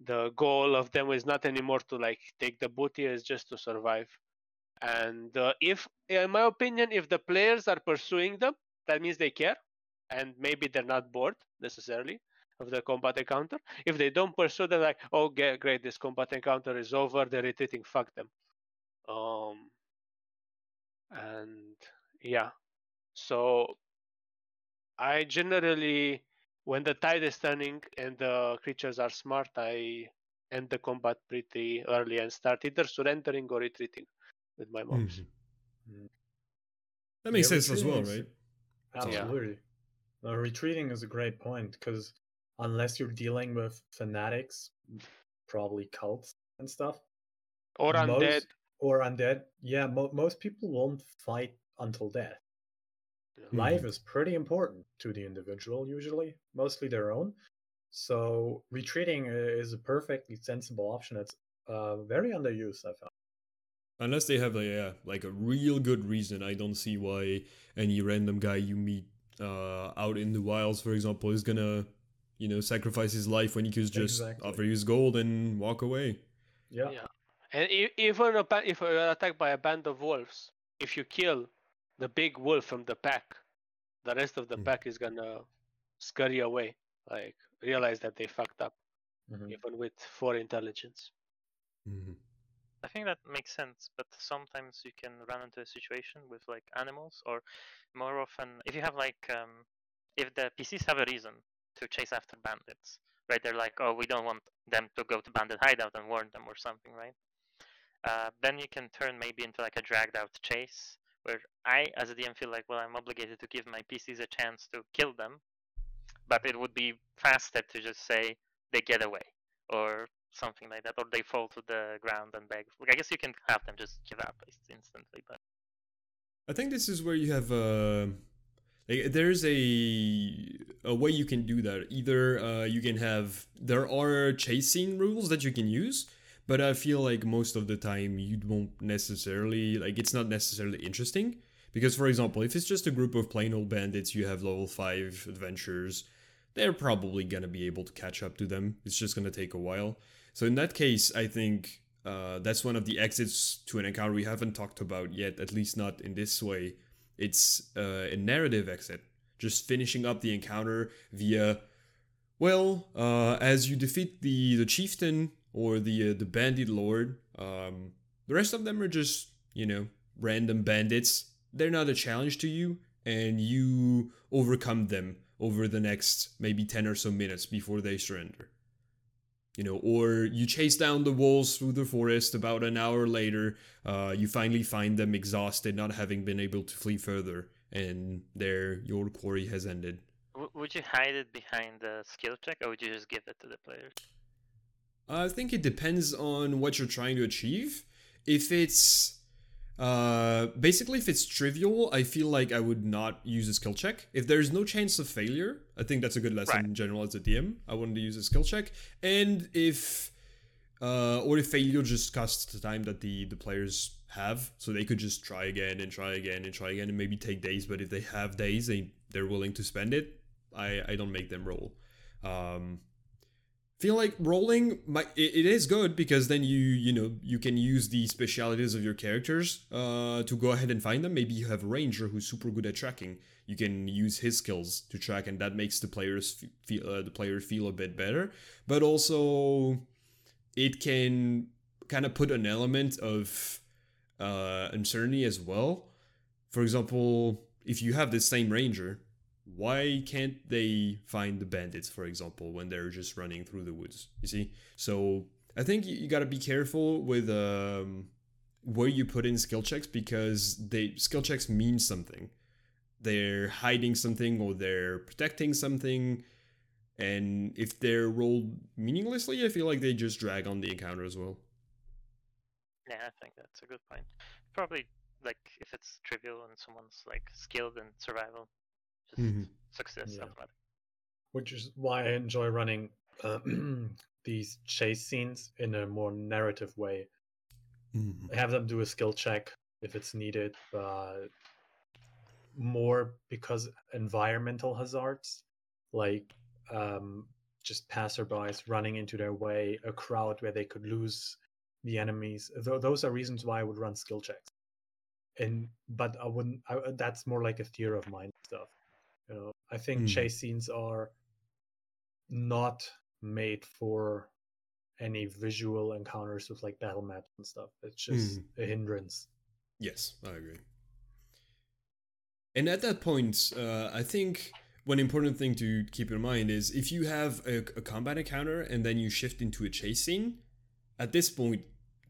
the goal of them is not anymore to like take the booty is just to survive. And uh, if in my opinion if the players are pursuing them that means they care and maybe they're not bored necessarily of the combat encounter. If they don't pursue they're like oh great this combat encounter is over they're retreating fuck them. Um and yeah. So i generally when the tide is turning and the creatures are smart, I end the combat pretty early and start either surrendering or retreating with my mobs. Mm-hmm. That makes yeah, sense as well, right? Absolutely. Yeah. Uh, retreating is a great point because unless you're dealing with fanatics, probably cults and stuff, or most, undead, or undead, yeah, mo- most people won't fight until death. Life is pretty important to the individual, usually, mostly their own. So retreating is a perfectly sensible option. It's uh, very underused, I found. Unless they have a yeah, like a real good reason, I don't see why any random guy you meet uh, out in the wilds, for example, is gonna, you know, sacrifice his life when he could just exactly. offer his gold and walk away. Yeah. Yeah. And even if you're attacked by a band of wolves, if you kill the big wolf from the pack, the rest of the mm. pack is gonna scurry away. Like realize that they fucked up, mm-hmm. even with four intelligence. Mm-hmm. I think that makes sense, but sometimes you can run into a situation with like animals, or more often, if you have like, um, if the PCs have a reason to chase after bandits, right? They're like, oh, we don't want them to go to bandit hideout and warn them or something, right? Uh, then you can turn maybe into like a dragged out chase where I, as a DM, feel like, well, I'm obligated to give my PCs a chance to kill them, but it would be faster to just say they get away or something like that, or they fall to the ground and beg. I guess you can have them just give up instantly, but I think this is where you have uh, like there's a a way you can do that. Either uh, you can have there are chasing rules that you can use, but I feel like most of the time you won't necessarily like it's not necessarily interesting because for example, if it's just a group of plain old bandits, you have level 5 adventurers, they're probably going to be able to catch up to them. It's just going to take a while. So in that case, I think uh, that's one of the exits to an encounter we haven't talked about yet, at least not in this way. It's uh, a narrative exit, just finishing up the encounter via, well, uh, as you defeat the the chieftain or the uh, the bandit lord. Um, the rest of them are just you know random bandits, they're not a challenge to you, and you overcome them over the next maybe 10 or so minutes before they surrender. You know, or you chase down the wolves through the forest. About an hour later, uh, you finally find them exhausted, not having been able to flee further, and there your quarry has ended. Would you hide it behind the skill check, or would you just give it to the players? I think it depends on what you're trying to achieve. If it's uh, basically, if it's trivial, I feel like I would not use a skill check. If there's no chance of failure, I think that's a good lesson Right. in general as a DM. I wouldn't use a skill check. And if, uh, or if failure just costs the time that the the players have, so they could just try again and try again and try again and maybe take days. But if they have days, they they're willing to spend it. I I don't make them roll. Um, feel like rolling might it, it is good because then you you know you can use the specialities of your characters uh to go ahead and find them. Maybe you have a ranger who's super good at tracking. You can use his skills to track and that makes the players feel uh, the player feel a bit better. But also it can kind of put an element of uh uncertainty as well. For example if you have the same ranger why can't they find the bandits for example when they're just running through the woods you see? So i think you, you got to be careful with um, where you put in skill checks because they skill checks mean something. They're hiding something or they're protecting something and if they're rolled meaninglessly i feel like they just drag on the encounter as well. Yeah, I think that's a good point. Probably like if it's trivial and someone's like skilled in survival, just Mhm. success Yeah. automatic. which is why I enjoy running uh, these chase scenes in a more narrative way. Have them do a skill check if it's needed, but more because environmental hazards, like um, just passerbys running into their way, a crowd where they could lose the enemies. Th- those are reasons why I would run skill checks. And but I wouldn't. I, that's more like a theory of mine stuff. I think Hmm. chase scenes are not made for any visual encounters with like battle maps and stuff. It's just a hindrance. Yes, I agree. And at that point, uh, I think one important thing to keep in mind is if you have a, a combat encounter and then you shift into a chase scene, at this point,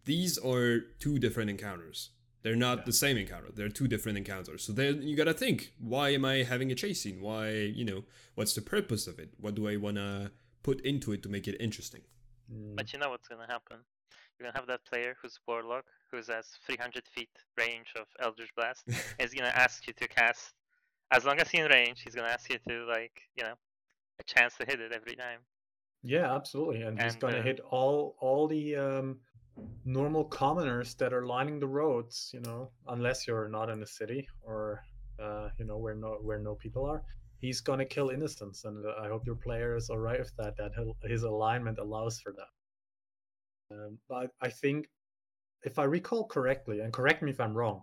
these are two different encounters. They're not Yeah. the same encounter. They're two different encounters. So then you gotta think: Why am I having a chase scene? Why, you know, what's the purpose of it? What do I wanna put into it to make it interesting? Mm, But you know what's gonna happen? You're gonna have that player who's warlock, who's has 300 feet range of Eldritch Blast. and he's gonna ask you to cast. As long as he's in range, he's gonna ask you to like, you know, a chance to hit it every time. Yeah, absolutely. And, he's gonna uh, hit all all the um, normal commoners that are lining the roads. You know, unless you're not in a city or uh, you know where no where no people are. He's gonna kill innocents, and uh, I hope your player is all right with that. That his alignment allows for that. Um, but I think, if I recall correctly, and correct me if I'm wrong,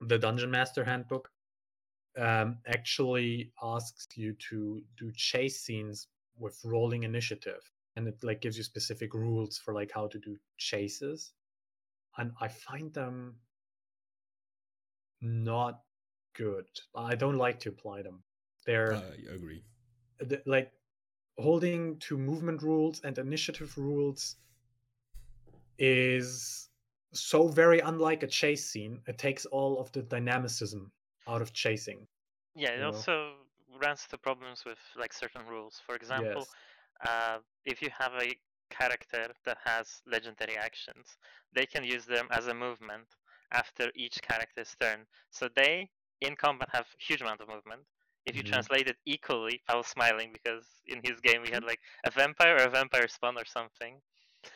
the Dungeon Master Handbook um, actually asks you to do chase scenes with rolling initiative, and it like gives you specific rules for like how to do chases, and I find them not good. I don't like to apply them. They're I agree. th- like holding to movement rules and initiative rules is so very unlike a chase scene. It takes all of the dynamicism out of chasing. Yeah, it you know? also runs into problems with like certain rules. For example, Yes. Uh, if you have a character that has legendary actions, they can use them as a movement after each character's turn. So they, in combat, have huge amount of movement. If you Mhm. translate it equally, I was smiling because in his game we had like a vampire or a vampire spawn or something.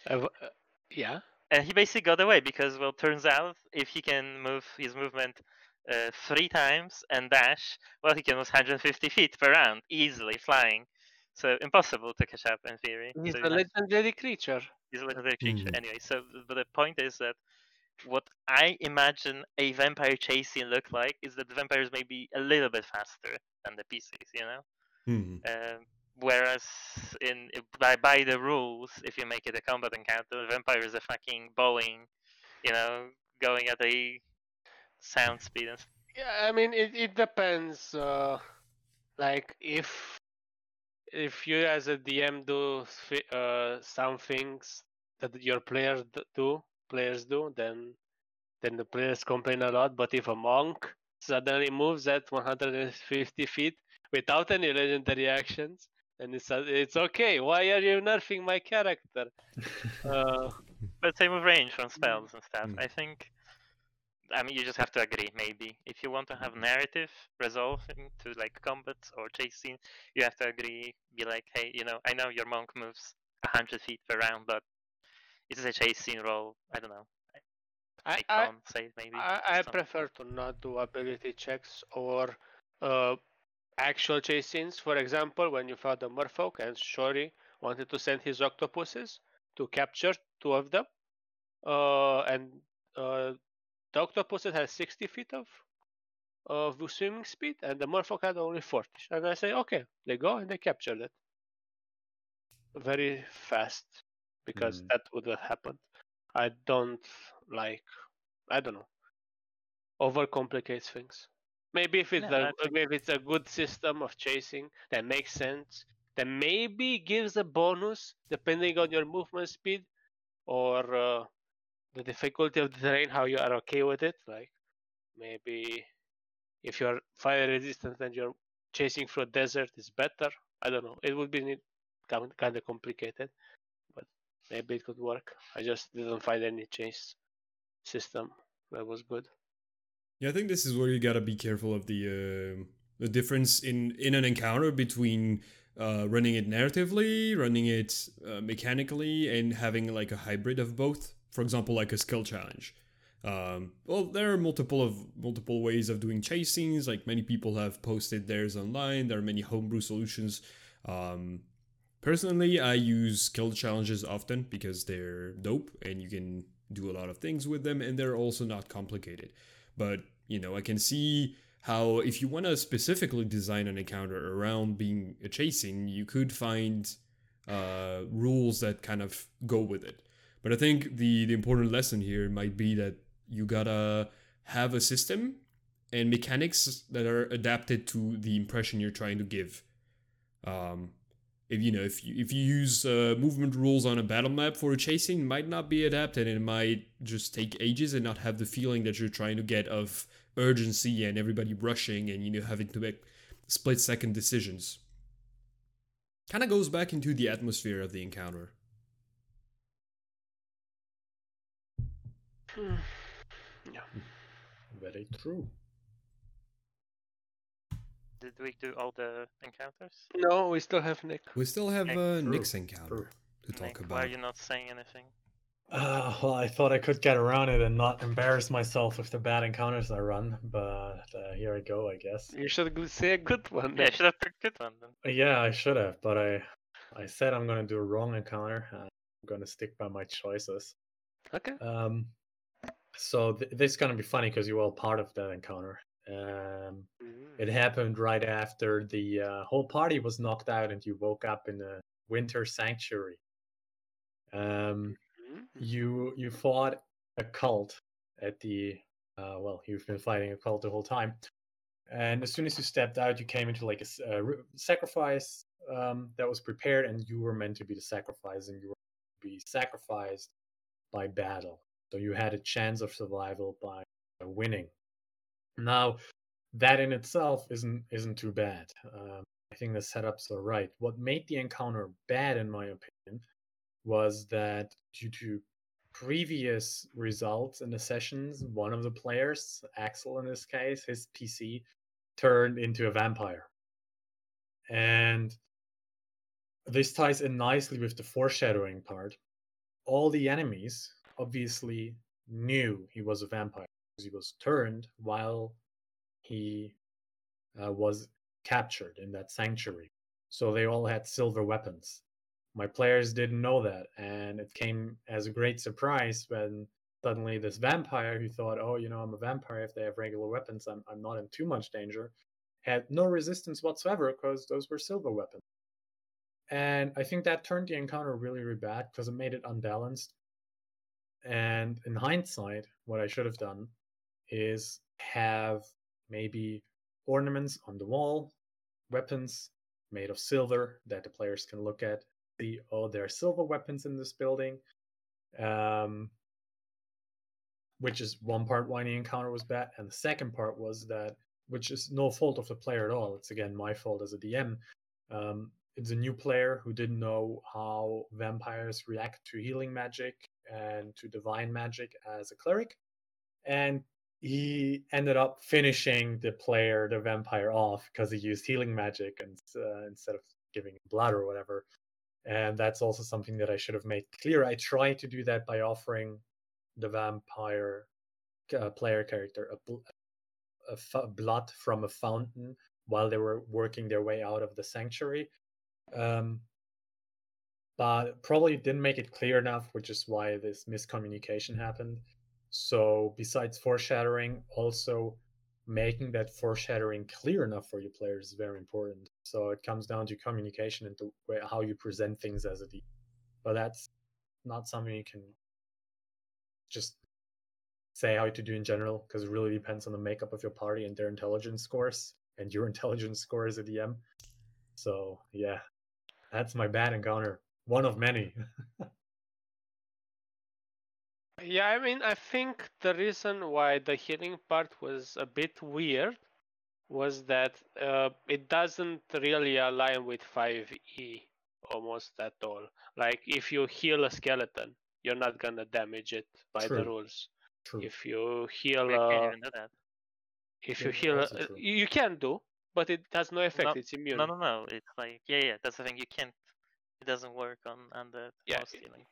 Uh, uh, yeah. And he basically got away because, well, turns out if he can move his movement uh, three times and dash, well, he can move 150 feet per round easily flying. So impossible to catch up in theory. He's so a legendary creature. he's a legendary creature Mhm. anyway. So, but the point is that what I imagine a vampire chase scene look like is that the vampires may be a little bit faster than the PCs, you know. Mhm. Um, whereas in by by the rules, if you make it a combat encounter, the vampire is a fucking Boeing, you know, going at a sound speed and Yeah, I mean it, it depends. Uh, like if if you as a DM do uh, some things that your players do, players do, then then the players complain a lot. But if a monk suddenly moves at 150 feet without any legendary actions, then it's uh, it's okay. Why are you nerfing my character? Uh, But same with range from spells and stuff. Mm. I think. I mean, you just have to agree. Maybe if you want to have narrative resolving to like combat or chase scene, you have to agree. Be like, hey, you know, I know your monk moves hundred feet per round, but it is a chase scene roll. I don't know. I, Take I, say maybe. I, I prefer to not do ability checks or uh, actual chase scenes. For example, when you fought the Merfolk and Shori wanted to send his octopuses to capture two of them, uh, and uh, the octopuses had 60 feet of of swimming speed, and the Merfolk had only 40. And I say, okay, they go and they capture it very fast because Hmm. that would have happened. I don't like, I don't know, overcomplicates things. Maybe if it's Yeah, a think- maybe it's a good system of chasing that makes sense, that maybe gives a bonus depending on your movement speed or uh, the difficulty of the terrain, how you are okay with it. Like maybe if you're fire resistant and you're chasing through a desert is better. I don't know. It would be kind of complicated, but maybe it could work. I just didn't find any chase system that was good. Yeah, I think this is where you gotta be careful of the uh, the difference in in an encounter between uh, running it narratively, running it uh, mechanically, and having like a hybrid of both. For example, like a skill challenge. Um, well, there are multiple of multiple ways of doing chase scenes. Like many people have posted theirs online. There are many homebrew solutions. Um, personally, I use skill challenges often because they're dope and you can do a lot of things with them, and they're also not complicated but you know i can see how if you want to specifically design an encounter around being a chasing you could find uh, rules that kind of go with it but i think the the important lesson here might be that you gotta have a system and mechanics that are adapted to the impression you're trying to give. Um, if you know if you if you use uh, movement rules on a battle map for chasing it might not be adapted and it might just take ages and not have the feeling that you're trying to get of urgency and everybody rushing and you know having to make split second decisions. Kind of goes back into the atmosphere of the encounter yeah. Very true. Did we do all the encounters? No, we still have Nick. we still have Okay. uh, nick's encounter true. to talk Nick, Why are you not saying anything? Uh, well, I thought I could get around it and not embarrass myself with the bad encounters I run, but uh, here I go, I guess. You should go- say a good one. Yeah, I should have picked a good one then. Yeah, I should have, but I, I said I'm gonna do a wrong encounter. I'm gonna stick by my choices. Okay. Um, so th- this is gonna be funny because you're all part of that encounter. Um, it happened right after the uh, whole party was knocked out and you woke up in a winter sanctuary. Um, Mhm. you you fought a cult at the uh, well you've been fighting a cult the whole time and as soon as you stepped out you came into like a ri- sacrifice um, that was prepared and you were meant to be the sacrifice and you were to be sacrificed by battle so you had a chance of survival by winning now that in itself isn't isn't too bad um, i think the setups are right what made the encounter bad in my opinion was that due to previous results in the sessions, one of the players, Axel in this case, his PC turned into a vampire. And this ties in nicely with the foreshadowing part. All the enemies obviously knew he was a vampire because he was turned while he uh, was captured in that sanctuary. So they all had silver weapons. My players didn't know that and it came as a great surprise when suddenly this vampire who thought oh you know i'm a vampire if they have regular weapons i'm, I'm not in too much danger had no resistance whatsoever because those were silver weapons. And i think that turned the encounter really really bad because it made it unbalanced and in hindsight what i should have done is have maybe ornaments on the wall, weapons made of silver that the players can look at. See, oh, there are silver weapons in this building. Um, which is one part why the encounter was bad, and the second part was that, which is no fault of the player at all. It's again my fault as a DM. Um, it's a new player who didn't know how vampires react to healing magic and to divine magic as a cleric, and he ended up finishing the player, the vampire, off because he used healing magic and uh, instead of giving blood or whatever. And that's also something that I should have made clear. I tried to do that by offering the vampire uh, player character a, bl- a f- blood from a fountain while they were working their way out of the sanctuary. Um, but probably didn't make it clear enough, which is why this miscommunication happened. So, besides foreshadowing, also making that foreshadowing clear enough for your players is very important. So, it comes down to communication and the way how you present things as a DM. But that's not something you can just say how to do in general because it really depends on the makeup of your party and their intelligence scores and your intelligence score as a DM. So, yeah, that's my bad encounter. One of many. Yeah, I mean, I think the reason why the healing part was a bit weird was that uh, it doesn't really align with 5e almost at all. Like, if you heal a skeleton, you're not gonna damage it by the rules. True. If you heal, We uh, even do that. if Yeah, you heal, uh, you you can do, but it has no effect. it's immune. No, no, no. It's like yeah, yeah. That's the thing. You can't. It doesn't work on on the Yeah, most it- healing.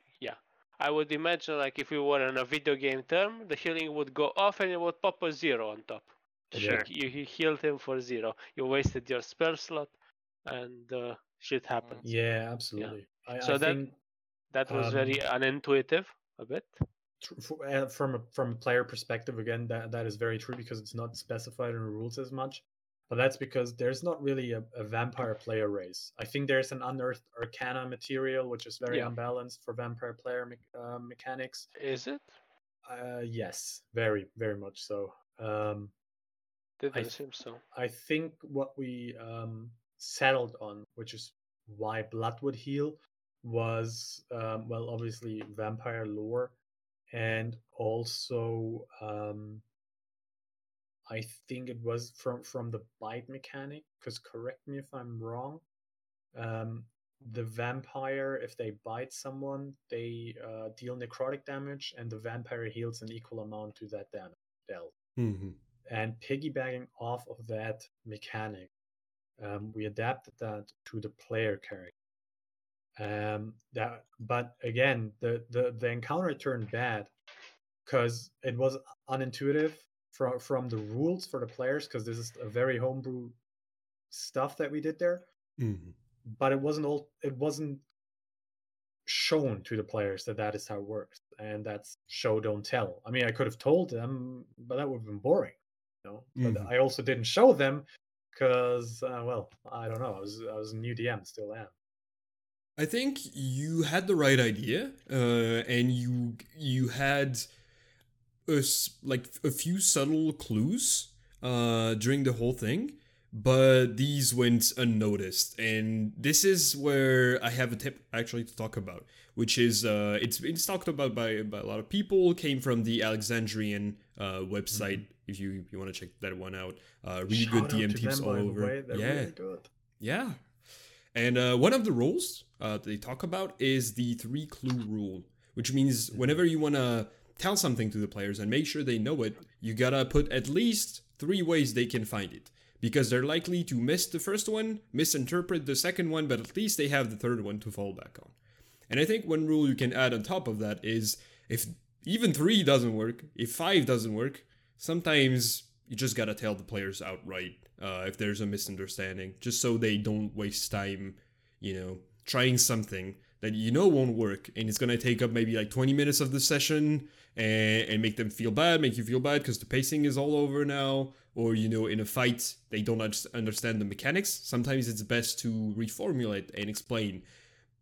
I would imagine, like, if we were in a video game term, the healing would go off and it would pop a zero on top. Yeah. Like, you, you healed him for zero. You wasted your spell slot, and uh, shit happened. Yeah, absolutely. I, So I that- think That was very Um, unintuitive, a bit. tr- uh, from a from a player perspective, again, that that is very true because it's not specified in the rules as much. But that's because there's not really a, a vampire player race. I think there's an unearthed arcana material which is very Yeah. unbalanced for vampire player me- uh, mechanics. Is it? Uh, yes, very very much so. Um, Didn't I- seem so. I think what we um, settled on, which is why blood would heal, was um, well, obviously vampire lore, and also um, I think it was from from the bite mechanic. Because correct me if I'm wrong. Um, the vampire, if they bite someone, they uh, deal necrotic damage, and the vampire heals an equal amount to that damage dealt hmm and piggybacking off of that mechanic, um, we adapted that to the player character. Um, that, but again, the the the encounter turned bad because it was unintuitive from from the rules for the players because this is a very homebrew stuff that we did there. hmm But it wasn't all. It wasn't shown to the players that that is how it works, and that's show don't tell. I mean, I could have told them, but that would have been boring. You know, but Mhm. I also didn't show them because, uh, well, I don't know. I was I was a new DM, still am. I think you had the right idea, uh, and you you had a like a few subtle clues uh, during the whole thing, but these went unnoticed. And this is where I have a tip actually to talk about, which is uh, it's it's talked about by, by a lot of people. Came from the Alexandrian uh, website. If you if you want to check that one out, uh, really good Shout out DM tips all over. yeah, really yeah. And uh, one of the rules uh, they talk about is the three clue rule, which means whenever you want to tell something to the players and make sure they know it, you gotta put at least three ways they can find it. Because they're likely to miss the first one, misinterpret the second one, but at least they have the third one to fall back on. And I think one rule you can add on top of that is if even three doesn't work, if five doesn't work, sometimes you just gotta tell the players outright uh, if there's a misunderstanding, just so they don't waste time, you know, trying something that you know won't work and it's gonna take up maybe like 20 minutes of the session and, and make them feel bad, make you feel bad because the pacing is all over now, or you know, in a fight they don't understand the mechanics. Sometimes it's best to reformulate and explain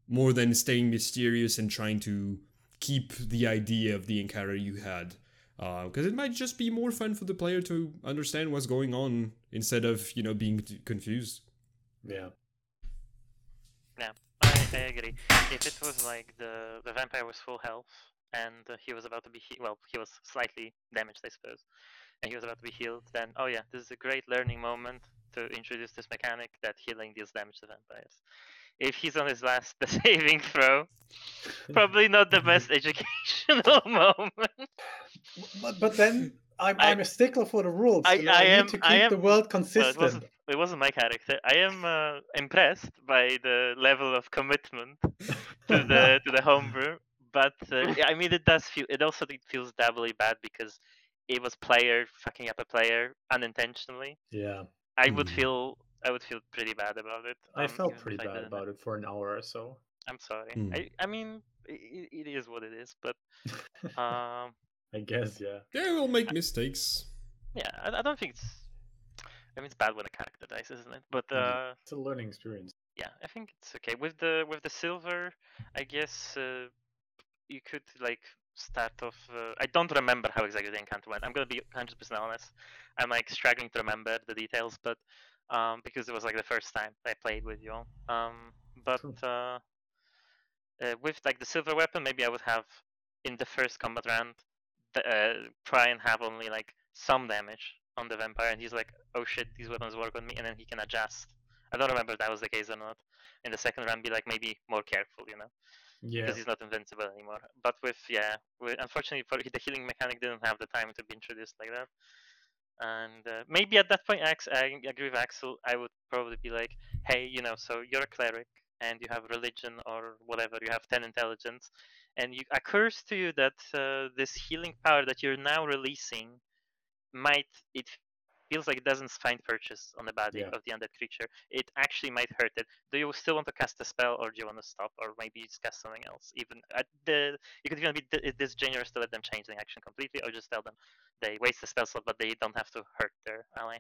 more than staying mysterious and trying to keep the idea of the encounter you had. Uh, because it might just be more fun for the player to understand what's going on instead of you know being confused. Yeah. I, I agree. If it was like the the vampire was full health and uh, he was about to be he- well, he was slightly damaged, I suppose, and he was about to be healed, then oh yeah, this is a great learning moment to introduce this mechanic that healing deals damage to vampires. If he's on his last the saving throw, probably not the best educational moment. But, but then I'm, I- I'm a stickler for the rules. I- know, I need to keep I am- the world consistent. wasn't it wasn't my character. I am uh, impressed by the level of commitment to the to the homebrew. But uh, I mean, it does feel. It also it feels doubly bad because it was player fucking up a player unintentionally. yeah, I would Mhm. feel. I would feel pretty bad about it. I um, felt pretty bad about it for an hour or so. I'm sorry. Mm. I I mean, it, it is what it is. But um, I guess, yeah. Yeah, we'll make mistakes. yeah, I, I don't think it's. I mean, it's bad when a character dies, isn't it? But Mhm. uh, It's a learning experience. yeah, I think it's okay with the with the silver. I guess uh, you could like start off. Uh, I don't remember how exactly the encounter went. I'm gonna be 100 percent honest. I'm like struggling to remember the details, but um, because it was like the first time I played with you all. Um, but uh, uh, with like the silver weapon, maybe I would have in the first combat round uh, try and have only like some damage on the vampire, and he's like, "Oh shit, these weapons work on me," and then he can adjust. I don't remember if that was the case or not. In the second round, be like maybe more careful, you know, Yeah. because he's not invincible anymore. But with yeah, with, unfortunately for the healing mechanic didn't have the time to be introduced like that. And uh, maybe at that point, Ax, I agree with Axel. I would probably be like, hey, you know, so you're a cleric and you have religion or whatever. You have ten intelligence, and it occurs to you that uh, this healing power that you're now releasing might it feels like it doesn't find purchase on the body Yeah. of the undead creature. It actually might hurt it. Do you still want to cast a spell, or do you want to stop, or maybe just cast something else? Even at the you could even be this generous to let them change the action completely, or just tell them they waste the spell slot, but they don't have to hurt their ally.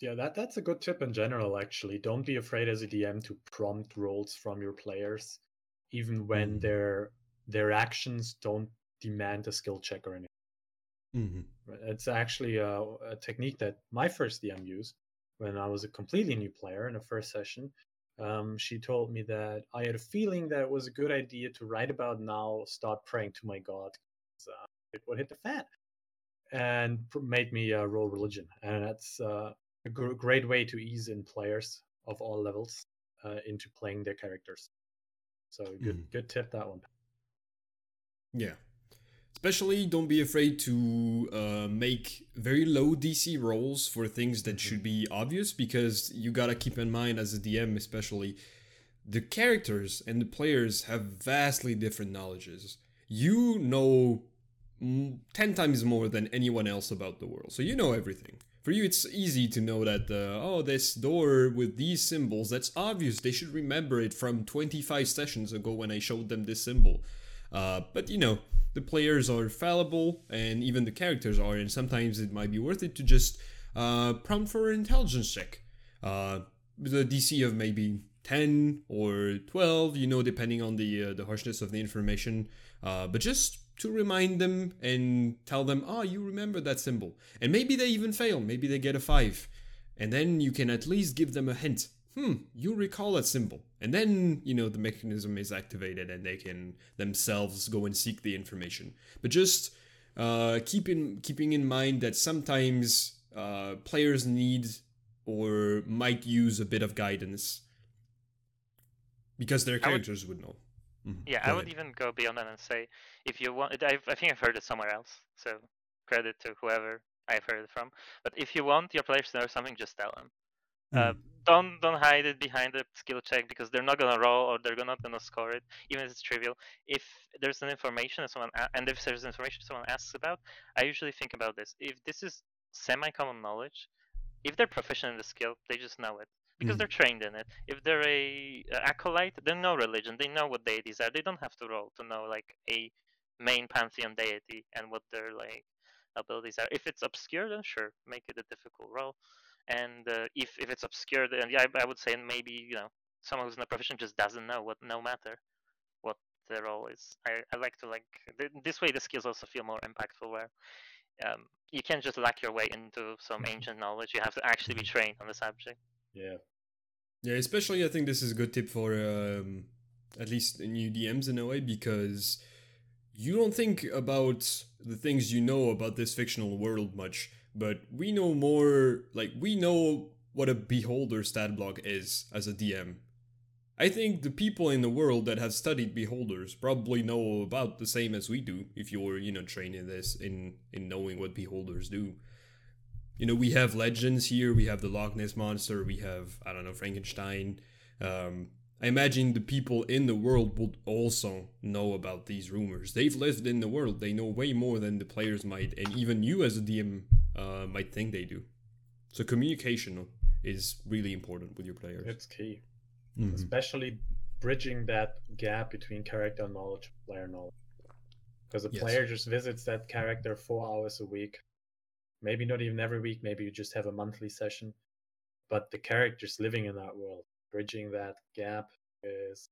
Yeah, that that's a good tip in general. Actually, don't be afraid as a DM to prompt rolls from your players, even when Mhm. their their actions don't demand a skill check or anything. Hmm It's actually a, a technique that my first DM used when I was a completely new player in the first session. Um, she told me that I had a feeling that it was a good idea to right about now start praying to my god. Uh, it would hit the fan, and pr- made me uh, roll religion, and that's uh, a great way to ease in players of all levels uh, into playing their characters. So good, Mhm. good tip that one. Yeah. Especially, don't be afraid to uh, make very low DC rolls for things that should be obvious because you gotta keep in mind, as a DM especially, the characters and the players have vastly different knowledges. You know mm, 10 times more than anyone else about the world, so you know everything. For you, it's easy to know that, uh, oh, this door with these symbols, that's obvious. They should remember it from 25 sessions ago when I showed them this symbol. Uh, but you know, the players are fallible, and even the characters are, and sometimes it might be worth it to just uh, prompt for an intelligence check. Uh, a DC of maybe 10 or 12, you know, depending on the uh, the harshness of the information. Uh, but just to remind them and tell them, oh, you remember that symbol. And maybe they even fail, maybe they get a 5. And then you can at least give them a hint. Hmm, you recall that symbol. And then, you know, the mechanism is activated and they can themselves go and seek the information. But just uh, keep in, keeping in mind that sometimes uh, players need or might use a bit of guidance because their I would- characters would, know. Mhm, Yeah, go I would ahead. even go beyond that and say, if you want, I've, I think I've heard it somewhere else. So credit to whoever I've heard it from. But if you want your players to know something, just tell them. Uh, Mm. Don't don't hide it behind a skill check because they're not gonna roll or they're not gonna score it, even if it's trivial. If there's an information someone and if there's information someone asks about, I usually think about this. If this is semi-common knowledge, if they're proficient in the skill, they just know it because Mhm. they're trained in it. If they're a, a acolyte, they know religion. They know what deities are. They don't have to roll to know like a main pantheon deity and what their like abilities are. If it's obscure, then sure, make it a difficult roll. And uh, if if it's obscure, then yeah, I, I would say maybe you know someone who's not proficient just doesn't know what no matter what the roll is. I, I like to like th- this way the skills also feel more impactful. Where um, you can't just lack your way into some ancient knowledge. You have to actually be trained on the subject. Yeah. Yeah, especially I think this is a good tip for um, at least new DMs in a way because you don't think about the things you know about this fictional world much, but we know more. Like we know what a beholder stat block is as a DM. I think the people in the world that have studied beholders probably know about the same as we do. If you're you know trained in this in in knowing what beholders do you know, we have legends here. We have the Loch Ness monster. We have I don't know Frankenstein. Um, I imagine the people in the world would also know about these rumors. They've lived in the world. They know way more than the players might, and even you as a DM uh, might think they do. So communication is really important with your players. It's key. Mhm. Especially bridging that gap between character knowledge and player knowledge. Because the Yes. player just visits that character four hours a week. Maybe not even every week, maybe you just have a monthly session. But the character's living in that world. Bridging that gap is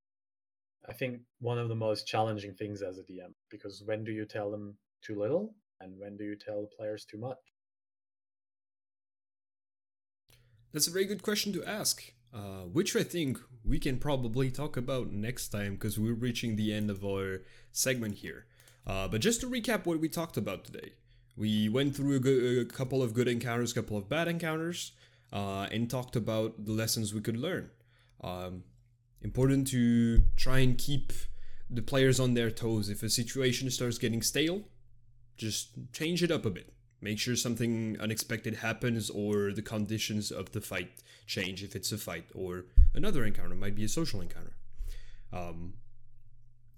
I think one of the most challenging things as a DM. Because when do you tell them too little? And when do you tell the players too much? That's a very good question to ask, uh, which I think we can probably talk about next time because we're reaching the end of our segment here. Uh, but just to recap what we talked about today, we went through a, good, a couple of good encounters, a couple of bad encounters, uh, and talked about the lessons we could learn. Um, important to try and keep the players on their toes. If a situation starts getting stale, just change it up a bit. Make sure something unexpected happens or the conditions of the fight change if it's a fight or another encounter might be a social encounter. Um,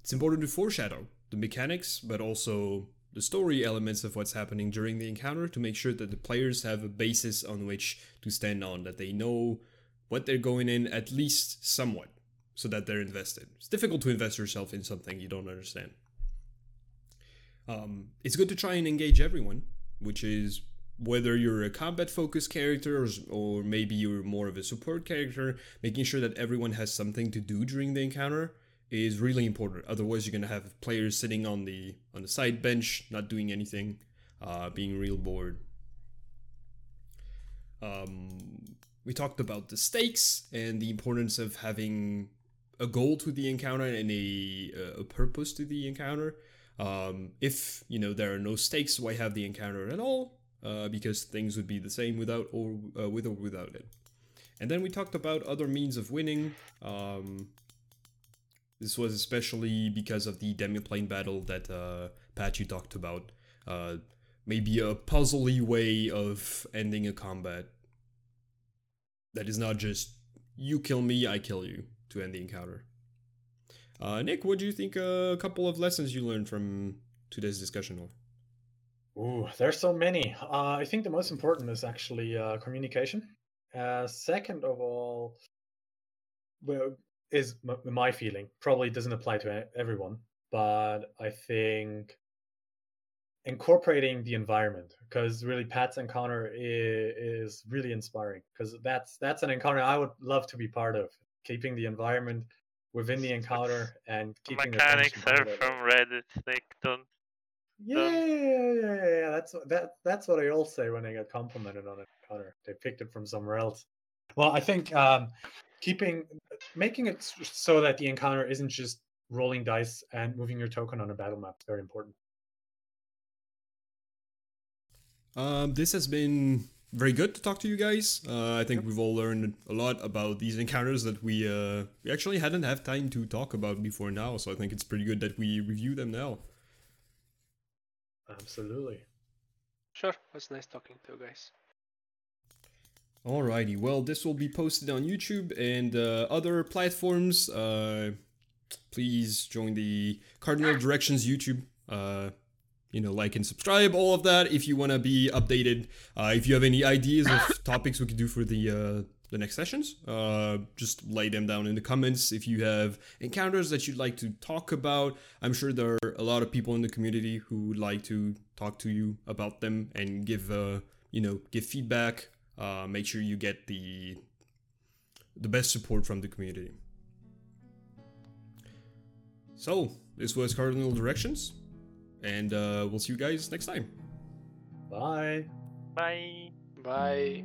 it's important to foreshadow the mechanics, but also the story elements of what's happening during the encounter to make sure that the players have a basis on which to stand on, that they know what they're going in at least somewhat, so that they're invested. It's difficult to invest yourself in something you don't understand. Um, it's good to try and engage everyone, which is whether you're a combat focused character or, or maybe you're more of a support character, making sure that everyone has something to do during the encounter is really important. Otherwise, you're gonna have players sitting on the on the side bench, not doing anything, uh, being real bored. Um, we talked about the stakes and the importance of having a goal to the encounter and a, a purpose to the encounter. Um, if you know there are no stakes, why have the encounter at all? Uh, because things would be the same without or uh, with or without it. And then we talked about other means of winning. Um, this was especially because of the demiplane battle that uh, Pat you talked about. Uh, maybe a puzzly way of ending a combat that is not just you kill me, I kill you to end the encounter. Uh, Nick, what do you think? a couple of lessons you learned from today's discussion. Ooh, there's so many. Uh, I think the most important is actually uh, communication. Uh, second of all, well, is m- my feeling. Probably doesn't apply to everyone, but I think incorporating the environment because really Pat's encounter is, is really inspiring because that's that's an encounter I would love to be part of. Keeping the environment within the encounter and keeping the mechanics tension are from Reddit. Like, don't. Yeah, yeah, yeah, yeah, yeah. That's that. That's what I all say when I get complimented on an encounter. They picked it from somewhere else. Well, I think um, keeping, making it so that the encounter isn't just rolling dice and moving your token on a battle map is very important. Um, this has been very good to talk to you guys. Uh, I think we've all learned a lot about these encounters that we uh, we actually hadn't had time to talk about before now. So I think it's pretty good that we review them now. Absolutely. Sure, it was nice talking to you guys. Alrighty, well, this will be posted on YouTube and uh, other platforms. Uh, please join the Cardinal Directions YouTube. You know, like and subscribe, all of that. If you want to be updated, uh, if you have any ideas of topics we could do for the uh, the next sessions, uh, just lay them down in the comments. If you have encounters that you'd like to talk about, I'm sure there are a lot of people in the community who would like to talk to you about them and give uh, you know give feedback. Uh, make sure you get the the best support from the community. So this was Cardinal Directions, and uh, we'll see you guys next time. Bye. Bye. Bye.